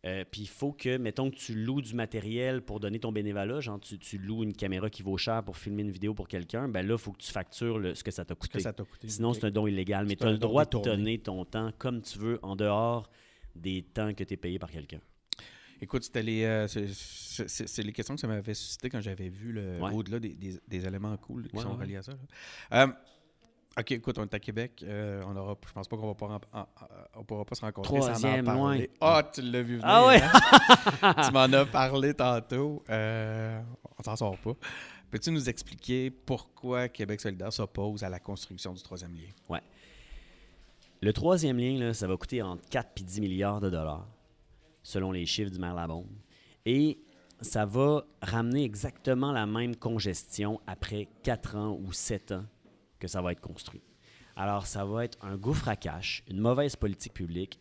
Euh, Puis il faut que, mettons que tu loues du matériel pour donner ton bénévolat, genre tu, tu loues une caméra qui vaut cher pour filmer une vidéo pour quelqu'un, ben là, il faut que tu factures le- ce que ça t'a coûté. ça t'a coûté. Sinon, c'est un don illégal. Mais tu as le droit de donner ton temps comme tu veux en dehors des temps que tu es payé par quelqu'un. Écoute, c'était les, euh, c'est- les questions que ça m'avait suscité quand j'avais vu le, Ouais. au-delà des, des- des éléments cool qui Ouais, sont ouais. reliés à ça. OK, écoute, on est à Québec. euh, on aura, je pense pas qu'on va pas, ren- en- en- on pourra pas se rencontrer sans en Troisième, parler. ouais. Ah, tu l'as vu venir. Ah ouais? hein? tu m'en as parlé tantôt. Euh, on s'en sort pas. Peux-tu nous expliquer pourquoi Québec solidaire s'oppose à la construction du troisième lien? Le troisième lien, là, ça va coûter entre 4 et 10 milliards de dollars, selon les chiffres du maire Labombe. Et ça va ramener exactement la même congestion après 4 ans ou 7 ans que ça va être construit. Alors, ça va être un gouffre à cash, une mauvaise politique publique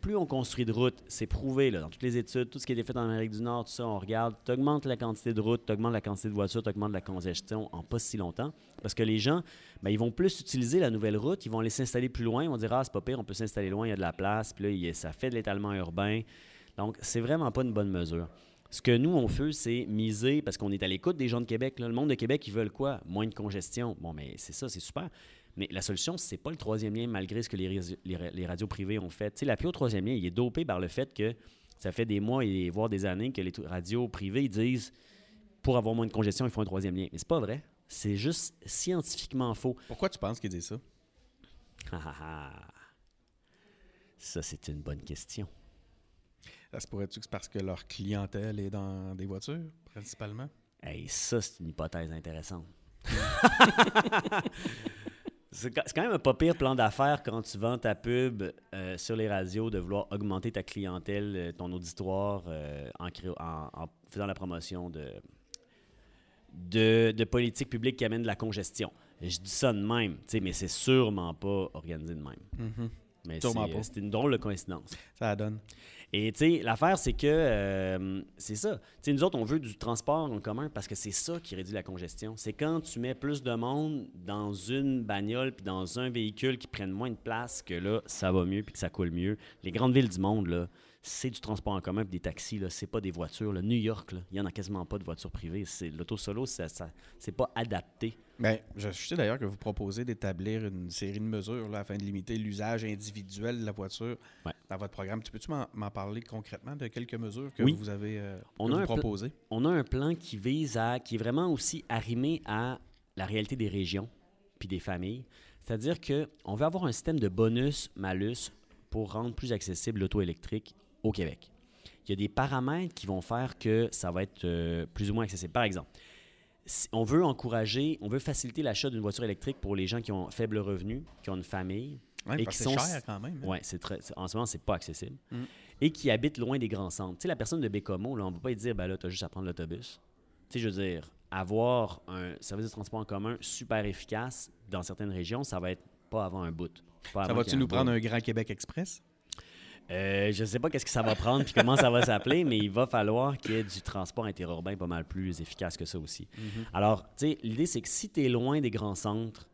plus on construit de routes, c'est prouvé dans toutes les études, tout ce qui a été fait en Amérique du Nord, tout ça, on regarde, tu augmentes la quantité de routes, tu augmentes la quantité de voitures, tu augmentes la congestion en pas si longtemps. Parce que les gens, ben, ils vont plus utiliser la nouvelle route, ils vont aller s'installer plus loin, ils vont dire Ah, c'est pas pire, on peut s'installer loin, il y a de la place, puis là, ça fait de l'étalement urbain. Donc, c'est vraiment pas une bonne mesure. Ce que nous, on fait, c'est miser, parce qu'on est à l'écoute des gens de Québec. là. Le monde de Québec, ils veulent quoi? Moins de congestion. Bon, mais c'est ça, c'est super. Mais la solution, c'est pas le troisième lien, malgré ce que les, radios privées ont fait. Tu sais, l'appui au troisième lien, il est dopé par le fait que ça fait des mois et voire des années que les radios privées disent pour avoir moins de congestion, il faut un troisième lien. Mais c'est pas vrai. C'est juste scientifiquement faux. Pourquoi tu penses qu'il dit ça? Ah, ah, ah. Ça, c'est une bonne question. Ça se pourrait-tu que c'est parce que leur clientèle est dans des voitures, principalement? Hey, ça, c'est une hypothèse intéressante. c'est quand même un pas pire plan d'affaires quand tu vends ta pub euh, sur les radios de vouloir augmenter ta clientèle, euh, ton auditoire, euh, en, cré- en- en faisant la promotion de, de, de politiques publiques qui amènent de la congestion. Je dis ça de même, mais c'est sûrement pas organisé de même. Mais c'est Sûrement pas. c'est une drôle de coïncidence. Ça la donne. Et tu sais, l'affaire, c'est que euh, c'est ça. Tu sais, nous autres, on veut du transport en commun parce que c'est ça qui réduit la congestion. C'est quand tu mets plus de monde dans une bagnole puis dans un véhicule qui prennent moins de place que là, ça va mieux puis que ça coule mieux. Les grandes villes du monde, là, c'est du transport en commun puis des taxis, là, c'est pas des voitures. là. New York, il y en a quasiment pas de voitures privées. C'est l'auto solo, ça, ça- c'est pas adapté. Ben, je sais d'ailleurs que vous proposez d'établir une série de mesures là, afin de limiter l'usage individuel de la voiture Ouais. dans votre programme. Tu peux-tu m'en m'en parler concrètement de quelques mesures que Oui. vous avez euh, On a proposées? on a un plan qui vise à, qui est vraiment aussi arrimé à la réalité des régions puis des familles. C'est-à-dire que on veut avoir un système de bonus-malus pour rendre plus accessible l'auto électrique au Québec. Il y a des paramètres qui vont faire que ça va être euh, plus ou moins accessible. Par exemple, si on veut encourager, on veut faciliter l'achat d'une voiture électrique pour les gens qui ont faible revenu, qui ont une famille, Ouais, et qui sont- cher quand même. hein. Ouais, c'est très, c'est- en ce moment, c'est pas accessible. Mm. Et qui habite loin des grands centres. Tu sais, la personne de Bécomo, là, on ne va pas lui dire, ben là, tu as juste à prendre l'autobus. Tu sais, je veux dire, avoir un service de transport en commun super efficace dans certaines régions, ça va être pas avant un bout. Pas Ça va-tu nous prendre un Grand Québec Express? Euh, je sais pas qu'est-ce que ça va prendre puis comment ça va s'appeler, mais il va falloir qu'il y ait du transport interurbain pas mal plus efficace que ça aussi. Alors, tu sais, l'idée, c'est que si tu es loin des grands centres,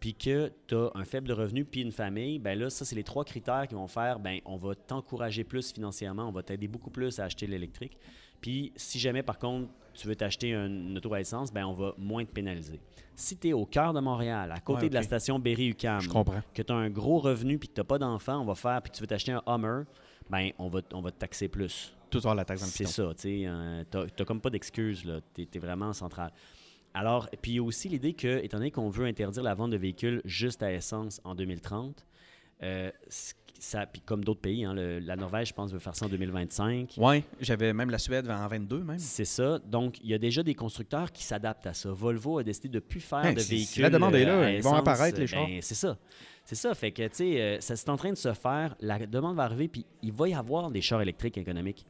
puis que tu as un faible revenu puis une famille, ben là, ça, c'est les trois critères qui vont faire, ben on va t'encourager plus financièrement, on va t'aider beaucoup plus à acheter l'électrique. Puis si jamais, par contre, tu veux t'acheter un- une auto à essence, ben on va moins te pénaliser. Si tu es au cœur de Montréal, à côté Ouais, de la station Berry-UQAM, Je comprends. que tu as un gros revenu puis que tu n'as pas d'enfant, on va faire, puis que tu veux t'acheter un Hummer, ben on va, on va te taxer plus. Tout la taxe C'est ça, tu sais. euh, t'as comme pas d'excuses, là. T'es es vraiment central. Alors, puis il y a aussi l'idée que, étant donné qu'on veut interdire la vente de véhicules juste à essence en 2030, euh, c- ça, puis comme d'autres pays, hein, le- la Norvège, je pense, veut faire ça en 2025. Oui, j'avais même la Suède en 22 même. C'est ça. Donc, il y a déjà des constructeurs qui s'adaptent à ça. Volvo a décidé de ne plus faire de si véhicules. la demande est là, euh, ils vont apparaître, les chars. ben, c'est ça. C'est ça. Fait que, tu sais, euh, ça c'est en train de se faire. La demande va arriver, puis il va y avoir des chars électriques économiques.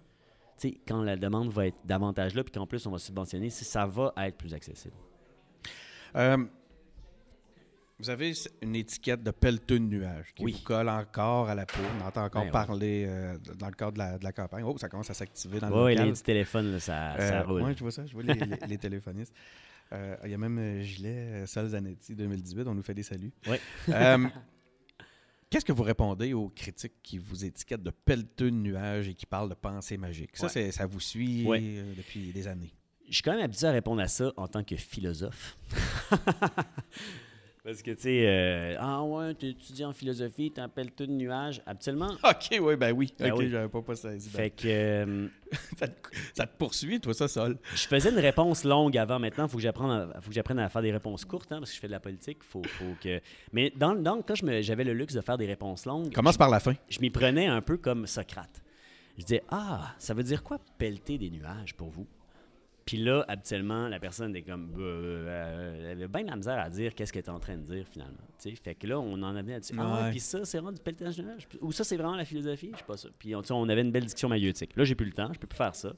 Tu sais, quand la demande va être davantage là, puis qu'en plus on va subventionner, ça va être plus accessible. Euh, vous avez une étiquette de pelleteux de nuages qui Oui. vous colle encore à la peau. On entend encore Ben ouais. parler euh, dans le cadre de la, de la campagne. Oh, ça commence à s'activer dans le Oui, les téléphones, là, ça, ça Euh, roule. ouais, je vois ça. Je vois les, les- les téléphonistes. Euh, Il y a même euh, Gilet, euh, Sol Zanetti 2018. On nous fait des saluts. Euh, Qu'est-ce que vous répondez aux critiques qui vous étiquettent de pelleteux de nuages et qui parlent de pensée magique? Ça, Ouais. ça vous suit Ouais. depuis des années. Je suis quand même habitué à répondre à ça en tant que philosophe. Parce que, tu sais, euh, ah ouais, tu étudies en philosophie, tu appelles tout de nuage. Habituellement, OK, oui, ben oui. Ben OK, oui. j'avais pas, pas saisi. Ben, fait que euh, ça, te, ça te poursuit, toi, ça, Sol? je faisais une réponse longue avant. Maintenant, il faut que j'apprenne à, faut que j'apprenne à faire des réponses courtes, hein, parce que je fais de la politique. Faut, faut que... Mais dans, dans, quand je me- j'avais le luxe de faire des réponses longues, Commence par la fin. je m'y prenais un peu comme Socrate. Je disais, ah, ça veut dire quoi pelleter des nuages pour vous? Puis là, habituellement, la personne est comme, Bah, euh, elle avait bien de la misère à dire qu'est-ce qu'elle est en train de dire finalement. Tu sais, fait que là, on en avait là-dessus. Ah ouais, Ouais. puis ça, c'est vraiment du pelletage de nuages. Ou ça, c'est vraiment la philosophie, je sais pas ça. Puis on, on avait une belle discussion maïeutique. Là, j'ai plus le temps, je peux plus faire ça. Dans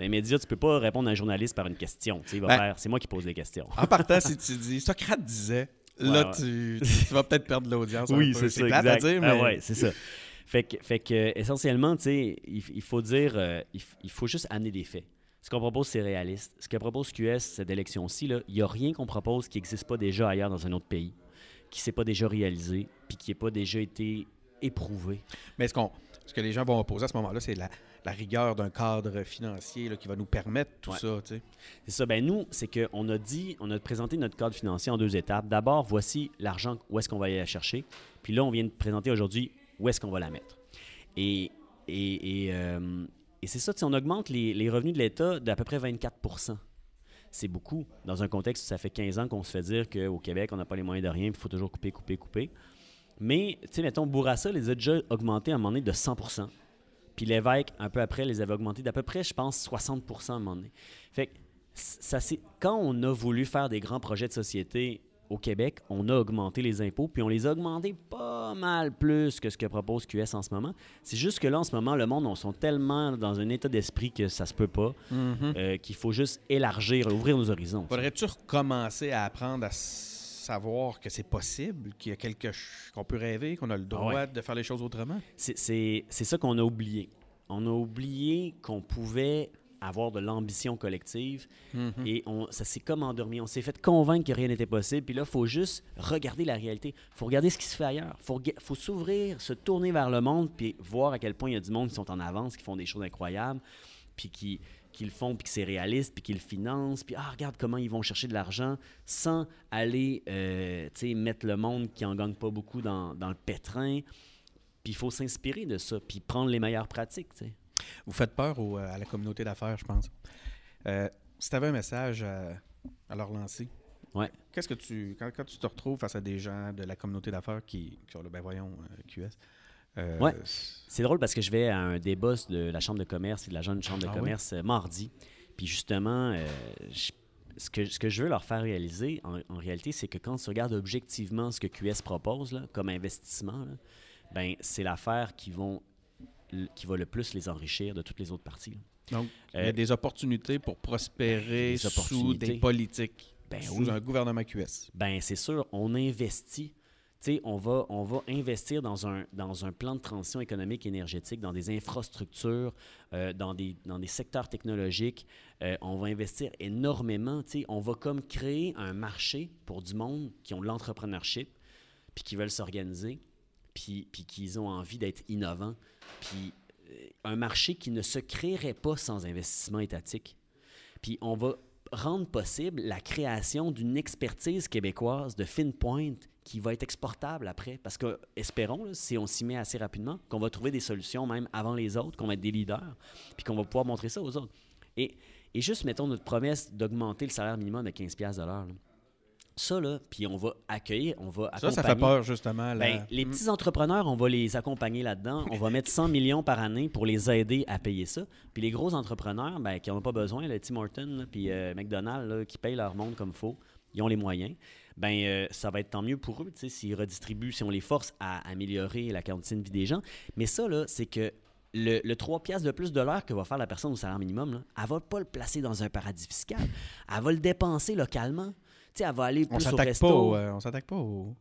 les médias, tu peux pas répondre à un journaliste par une question. Il va Ben- faire, c'est moi qui pose les questions. En partant, si tu dis Socrate disait, là, Ouais. Tu, tu vas peut-être perdre l'audience. peu. c'est ça, exact. à dire, Ah mais ouais, c'est ça. Fait que, fait que essentiellement, tu sais, il, il faut dire, euh, il faut juste amener des faits. Ce qu'on propose, c'est réaliste. Ce que propose QS, cette élection-ci, il n'y a rien qu'on propose qui n'existe pas déjà ailleurs dans un autre pays, qui ne s'est pas déjà réalisé, puis qui n'ait pas déjà été éprouvé. Mais ce, qu'on, ce que les gens vont opposer à ce moment-là, c'est la, la rigueur d'un cadre financier là, qui va nous permettre tout Ouais. ça. C'est ça. Ben nous, c'est qu'on a dit, on a présenté notre cadre financier en deux étapes. D'abord, voici l'argent, où est-ce qu'on va aller la chercher. Puis là, on vient de présenter aujourd'hui où est-ce qu'on va la mettre. Et, et, et, euh, et c'est ça, on augmente les, les revenus de l'État d'à peu près 24% C'est beaucoup, dans un contexte où ça fait 15 ans qu'on se fait dire qu'au Québec, on n'a pas les moyens de rien, il faut toujours couper, couper, couper. Mais, tu sais, mettons, Bourassa les a déjà augmentés à un moment donné de 100% Puis l'évêque, un peu après, les avait augmentés d'à peu près, je pense, 60% à un moment donné. Fait que ça, c'est quand on a voulu faire des grands projets de société au Québec, on a augmenté les impôts, puis on les a augmentés pas mal plus que ce que propose QS en ce moment. C'est juste que là, en ce moment, le monde, on sont tellement dans un état d'esprit que ça se peut pas, euh, qu'il faut juste élargir, ouvrir nos horizons. Faudrait-tu recommencer à apprendre à savoir que c'est possible, qu'il y a quelque qu'on peut rêver, qu'on a le droit ouais. de faire les choses autrement? C'est- C'est c'est ça qu'on a oublié. On a oublié qu'on pouvait avoir de l'ambition collective et on, ça s'est comme endormi. On s'est fait convaincre que rien n'était possible. Puis là, il faut juste regarder la réalité. Il faut regarder ce qui se fait ailleurs. Il faut, s'ouvrir, se tourner vers le monde puis voir à quel point il y a du monde qui sont en avance, qui font des choses incroyables, puis qui, qui le font, puis que c'est réaliste, puis qui le financent. Puis, ah, regarde comment ils vont chercher de l'argent sans aller euh, mettre le monde qui en gagne pas beaucoup dans, dans le pétrin. Puis il faut s'inspirer de ça, puis prendre les meilleures pratiques. Vous faites peur au- à la communauté d'affaires, je pense. Euh, si tu avais un message à, à leur lancer, Ouais. qu'est-ce que tu. Quand, quand tu te retrouves face à des gens de la communauté d'affaires qui, qui ont le ben voyons, euh, QS. euh, Ouais. C'est drôle parce que je vais à un débat de la Chambre de commerce et de la jeune Chambre de Ah commerce euh, mardi. Puis justement, euh, je- ce, que, ce que je veux leur faire réaliser, en, en réalité, c'est que quand tu regardes objectivement ce que QS propose là, comme investissement, là, ben, c'est l'affaire qui, vont, qui va le plus les enrichir de toutes les autres parties. là. Donc, il y a des opportunités pour prospérer des sous des politiques, Ben sous oui. un gouvernement QS. Ben c'est sûr, on investit. Tu sais, on va, on va investir dans un, dans un plan de transition économique et énergétique, dans des infrastructures, euh, dans, des, dans des secteurs technologiques. Euh, on va investir énormément. Tu sais, on va comme créer un marché pour du monde qui ont de l'entrepreneurship, puis qui veulent s'organiser, puis, puis qui ont envie d'être innovants. Puis euh, un marché qui ne se créerait pas sans investissement étatique. Puis on va rendre possible la création d'une expertise québécoise de fine pointe qui va être exportable après. Parce que, espérons, là, si on s'y met assez rapidement, qu'on va trouver des solutions même avant les autres, qu'on va être des leaders, puis qu'on va pouvoir montrer ça aux autres. Et, et juste, mettons, notre promesse d'augmenter le salaire minimum de 15$ piastres de l'heure. Ça, là, puis on va accueillir, on va Ça, accompagner... ça fait peur, justement. Ben, les petits entrepreneurs, on va les accompagner là-dedans. On va mettre 100 millions par année pour les aider à payer ça. Puis les gros entrepreneurs, ben, qui n'en ont pas besoin, Tim Horton, puis euh, McDonald's, là, qui payent leur monde comme il faut, ils ont les moyens. Ben, euh, ça va être tant mieux pour eux, s'ils redistribuent, si on les force à améliorer la cantine vie des gens. Mais ça, là, c'est que le, le 3 piastres de plus de l'heure que va faire la personne au salaire minimum, là, elle va pas le placer dans un paradis fiscal. Elle va le dépenser localement. Tu sais, elle va aller on au resto. pas, au, euh, on s'attaque pas au,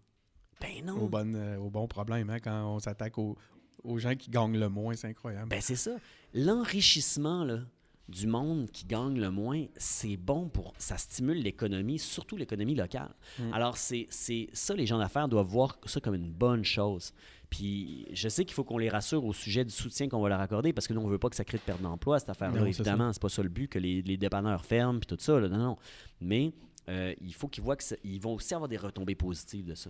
Ben non. au bon, euh, au bon problème hein, quand on s'attaque aux, aux gens qui gagnent le moins. C'est incroyable. Ben c'est ça. L'enrichissement là, du monde qui gagne le moins, c'est bon pour. Ça stimule l'économie, surtout l'économie locale. Alors, c'est ça, les gens d'affaires doivent voir ça comme une bonne chose. Puis, je sais qu'il faut qu'on les rassure au sujet du soutien qu'on va leur accorder parce que nous, on veut pas que ça crée de perte d'emploi, cette affaire-là. Évidemment, c'est pas ça le but, que les, les dépanneurs ferment puis tout ça. là. Non, non. Mais euh, il faut qu'ils voient qu'ils vont aussi avoir des retombées positives de ça.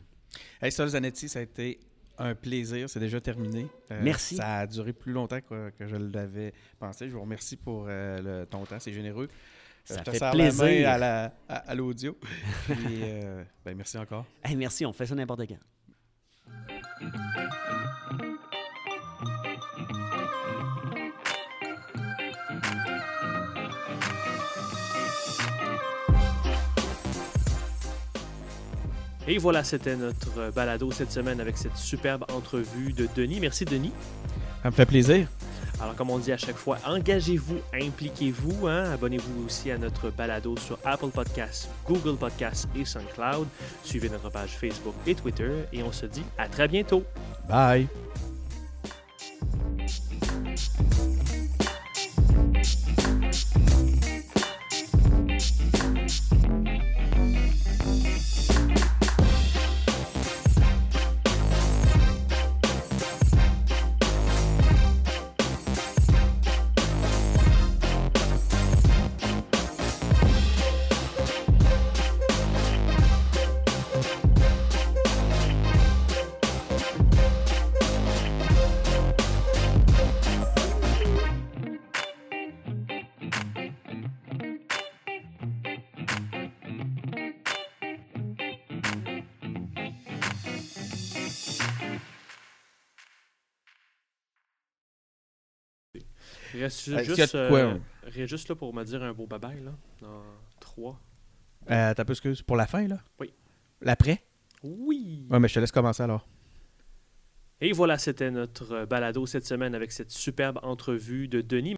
Hey, Sol Zanetti, ça a été un plaisir. C'est déjà terminé. Euh, Merci. Ça a duré plus longtemps que, que je l'avais pensé. Je vous remercie pour euh, le- ton temps. C'est généreux. Ça je te fait serre la main plaisir. à la- à- à l'audio. Puis, euh, ben, merci encore. Hey, merci, on fait ça n'importe quand. Et voilà, c'était notre balado cette semaine avec cette superbe entrevue de Denis. Merci Denis. Ça me fait plaisir. Alors, comme on dit à chaque fois, engagez-vous, impliquez-vous. hein. Abonnez-vous aussi à notre balado sur Apple Podcasts, Google Podcasts et SoundCloud. Suivez notre page Facebook et Twitter. Et on se dit à très bientôt. Bye. Juste, quoi, euh, juste là pour me dire un beau bye-bye, là. Dans 3. Euh, T'as peu excuse pour la fin, là? Oui. L'après? Oui! Ouais, mais je te laisse commencer alors. Et voilà, c'était notre balado cette semaine avec cette superbe entrevue de Denis.